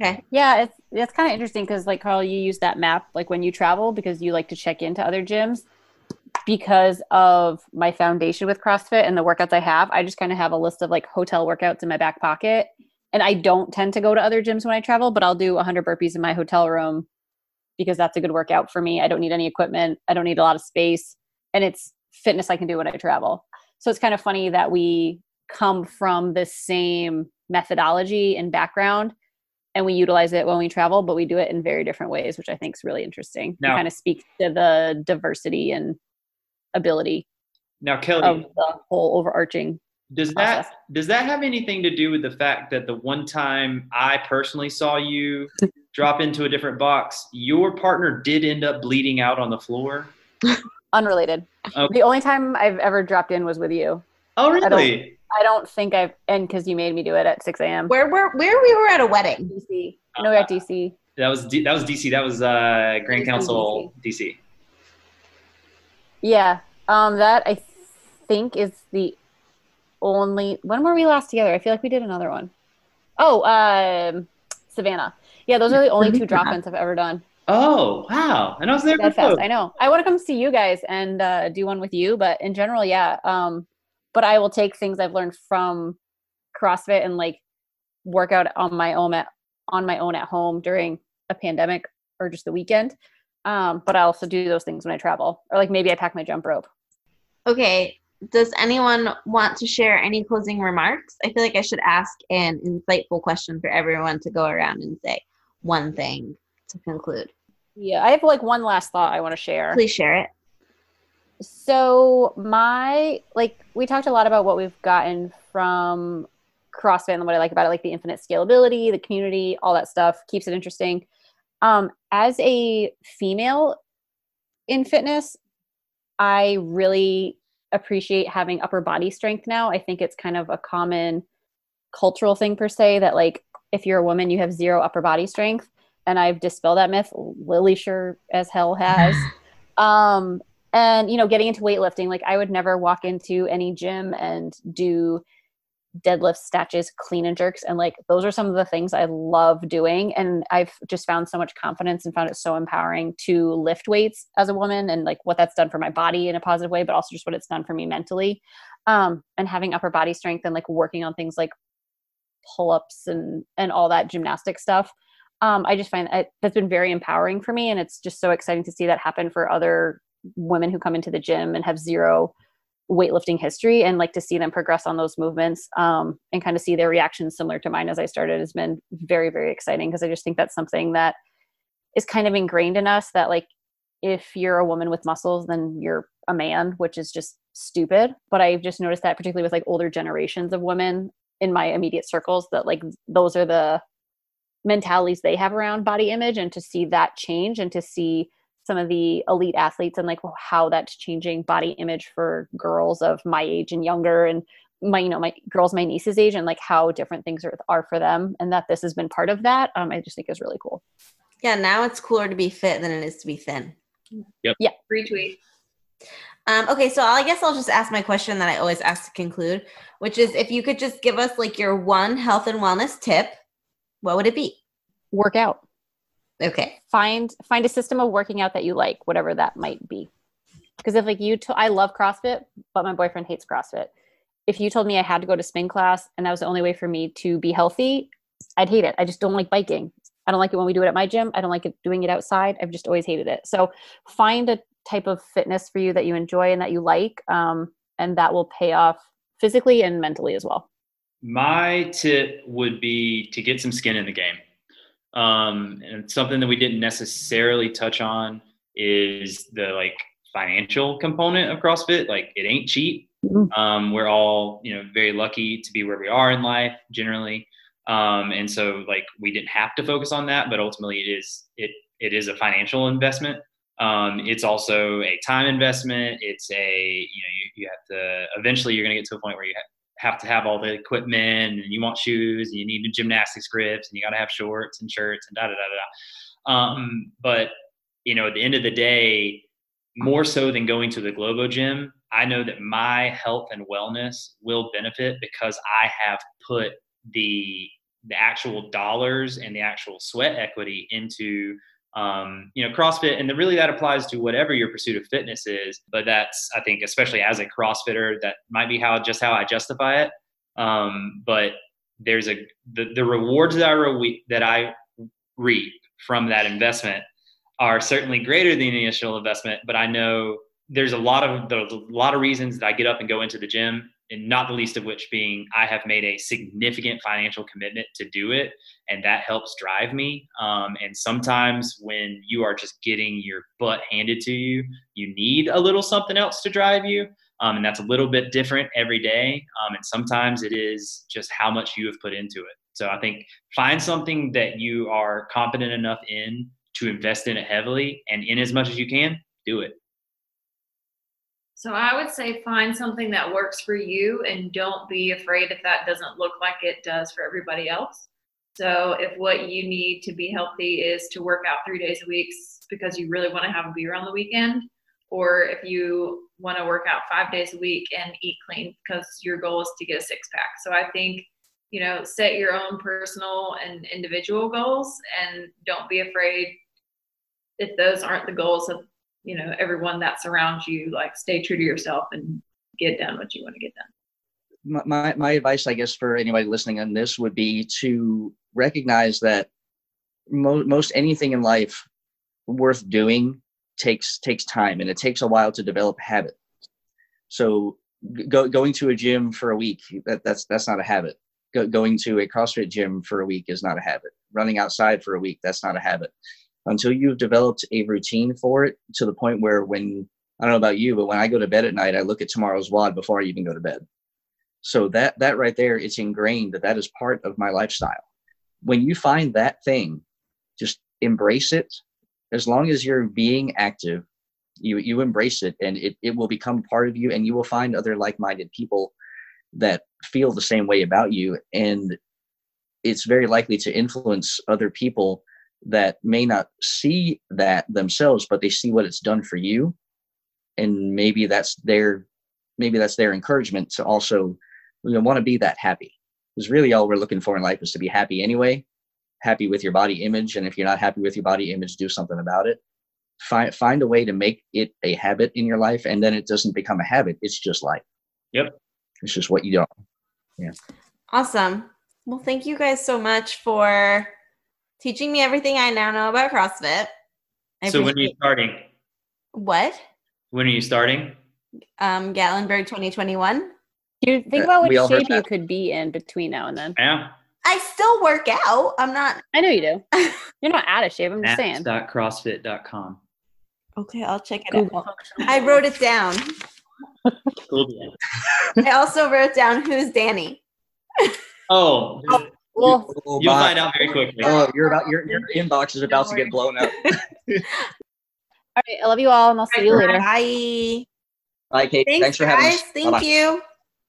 Okay. Yeah, it's it's kind of interesting because like Carl, you use that map like when you travel because you like to check into other gyms. Because of my foundation with CrossFit and the workouts I have, I just kind of have a list of like hotel workouts in my back pocket. And I don't tend to go to other gyms when I travel, but I'll do 100 burpees in my hotel room because that's a good workout for me. I don't need any equipment. I don't need a lot of space, and it's fitness I can do when I travel. So it's kind of funny that we come from the same methodology and background and we utilize it when we travel, but we do it in very different ways, which I think is really interesting. Now, kind of speaks to the diversity and ability. Now, Kelly, of the whole overarching. Does process. that does that have anything to do with the fact that the one time I personally saw you (laughs) drop into a different box, your partner did end up bleeding out on the floor? (laughs) Unrelated. Okay. The only time I've ever dropped in was with you. Oh, really? I don't think I've and because you made me do it at six a.m. Where were where we were at a wedding? DC. No, we're at DC. That was D, that was DC. That was uh, Grand Council DC. DC. Yeah, um, that I think is the only. When were we last together? I feel like we did another one. Oh, um, Savannah. Yeah, those are the only two drop-ins I've ever done. Oh wow! And I was there. That fast. I know. I want to come see you guys and uh, do one with you, but in general, yeah. Um, but I will take things I've learned from CrossFit and like work out on my own at on my own at home during a pandemic or just the weekend. Um, but I also do those things when I travel, or like maybe I pack my jump rope. Okay. Does anyone want to share any closing remarks? I feel like I should ask an insightful question for everyone to go around and say one thing to conclude. Yeah, I have like one last thought I want to share. Please share it so my like we talked a lot about what we've gotten from CrossFit and what I like about it, like the infinite scalability, the community, all that stuff keeps it interesting. Um, as a female in fitness, I really appreciate having upper body strength now. I think it's kind of a common cultural thing per se that like if you're a woman, you have zero upper body strength. And I've dispelled that myth. Lily sure as hell has. (laughs) um, and you know getting into weightlifting like i would never walk into any gym and do deadlifts snatches clean and jerks and like those are some of the things i love doing and i've just found so much confidence and found it so empowering to lift weights as a woman and like what that's done for my body in a positive way but also just what it's done for me mentally um, and having upper body strength and like working on things like pull-ups and and all that gymnastic stuff um, i just find that that's been very empowering for me and it's just so exciting to see that happen for other women who come into the gym and have zero weightlifting history and like to see them progress on those movements um, and kind of see their reactions similar to mine as I started has been very, very exciting because I just think that's something that is kind of ingrained in us that like if you're a woman with muscles, then you're a man, which is just stupid. But I've just noticed that particularly with like older generations of women in my immediate circles that like those are the mentalities they have around body image and to see that change and to see some of the elite athletes and like how that's changing body image for girls of my age and younger and my you know my girls my niece's age and like how different things are, are for them and that this has been part of that um i just think is really cool. Yeah now it's cooler to be fit than it is to be thin. Yep. Yeah. Retweet um, okay, so I guess I'll just ask my question that I always ask to conclude, which is if you could just give us like your one health and wellness tip what would it be? Work out. Okay. Find find a system of working out that you like, whatever that might be. Because if like you, I love CrossFit, but my boyfriend hates CrossFit. If you told me I had to go to spin class and that was the only way for me to be healthy, I'd hate it. I just don't like biking. I don't like it when we do it at my gym. I don't like it doing it outside. I've just always hated it. So find a type of fitness for you that you enjoy and that you like, um, and that will pay off physically and mentally as well. My tip would be to get some skin in the game. Um, and something that we didn't necessarily touch on is the like financial component of CrossFit. Like it ain't cheap. Mhm. Um, we're all, you know, very lucky to be where we are in life generally. Um, and so like we didn't have to focus on that, but ultimately it is, it, it is a financial investment. Um, it's also a time investment. It's a, you know, you, you have to, eventually you're going to get to a point where you ha- have to have all the equipment and you want shoes and you need the gymnastics grips and you got to have shorts and shirts and da da da da. Um, but you know, at the end of the day, more so than going to the Globo gym, I know that my health and wellness will benefit because I have put the the actual dollars and the actual sweat equity into um, you know CrossFit, and then really that applies to whatever your pursuit of fitness is. But that's I think especially as a CrossFitter, that might be how just how I justify it. Um, but there's a the, the rewards that I re- that I reap from that investment are certainly greater than the initial investment. But I know there's a lot of there's a lot of reasons that I get up and go into the gym, and not the least of which being I have made a significant financial commitment to do it, and that helps drive me. Um, and sometimes when you are just getting your butt handed to you, you need a little something else to drive you. Um, and that's a little bit different every day. Um, and sometimes it is just how much you have put into it. So I think find something that you are confident enough in to invest in it heavily, and in as much as you can, do it. So I would say find something that works for you and don't be afraid if that doesn't look like it does for everybody else. So if what you need to be healthy is to work out three days a week because you really want to have a beer on the weekend, or if you want to work out five days a week and eat clean because your goal is to get a six pack. So I think, you know, set your own personal and individual goals and don't be afraid if those aren't the goals of you know everyone that surrounds you like stay true to yourself and get done what you want to get done my, my, advice, I guess, for anybody listening on this would be to recognize that mo- most anything in life worth doing takes takes time and it takes a while to develop habit. So go, going to a gym for a week that, that's that's not a habit. Go, going to a CrossFit gym for a week is not a habit. Running outside for a week that's not a habit. Until you've developed a routine for it to the point where when I don't know about you, but when I go to bed at night, I look at tomorrow's WOD before I even go to bed. So that that right there, it's ingrained that that is part of my lifestyle. When you find that thing, just embrace it. As long as you're being active, you you embrace it, and it it will become part of you, and you will find other like-minded people that feel the same way about you, and it's very likely to influence other people that may not see that themselves, but they see what it's done for you, and maybe that's their maybe that's their encouragement to also you know, want to be that happy. Because really, all we're looking for in life is to be happy anyway, happy with your body image, and if you're not happy with your body image, do something about it. Find find a way to make it a habit in your life, and then it doesn't become a habit. It's just life. Yep. It's just what you do. Yeah. Awesome. Well, thank you guys so much for teaching me everything I now know about CrossFit. I so when are you starting? what? When are you starting? Um, Gatlinburg 2021. You think Uh, about what we all shape you could be in between now and then. Yeah. I still work out. I'm not. (laughs) I know you do. (laughs) You're not out of shape. I'm just saying. Maps.crossfit.com. Okay, I'll check it out. I wrote it down. Cool. I also wrote down who's Danny. Oh, (laughs) Well, Oh, you'll my- find out very quickly. Oh, you're about your your inbox is about to get blown up. (laughs) all right. I love you all, and I'll see you later. Bye. Bye, Kate. Thanks, Thanks, for having guys. us. Thank Bye-bye. you.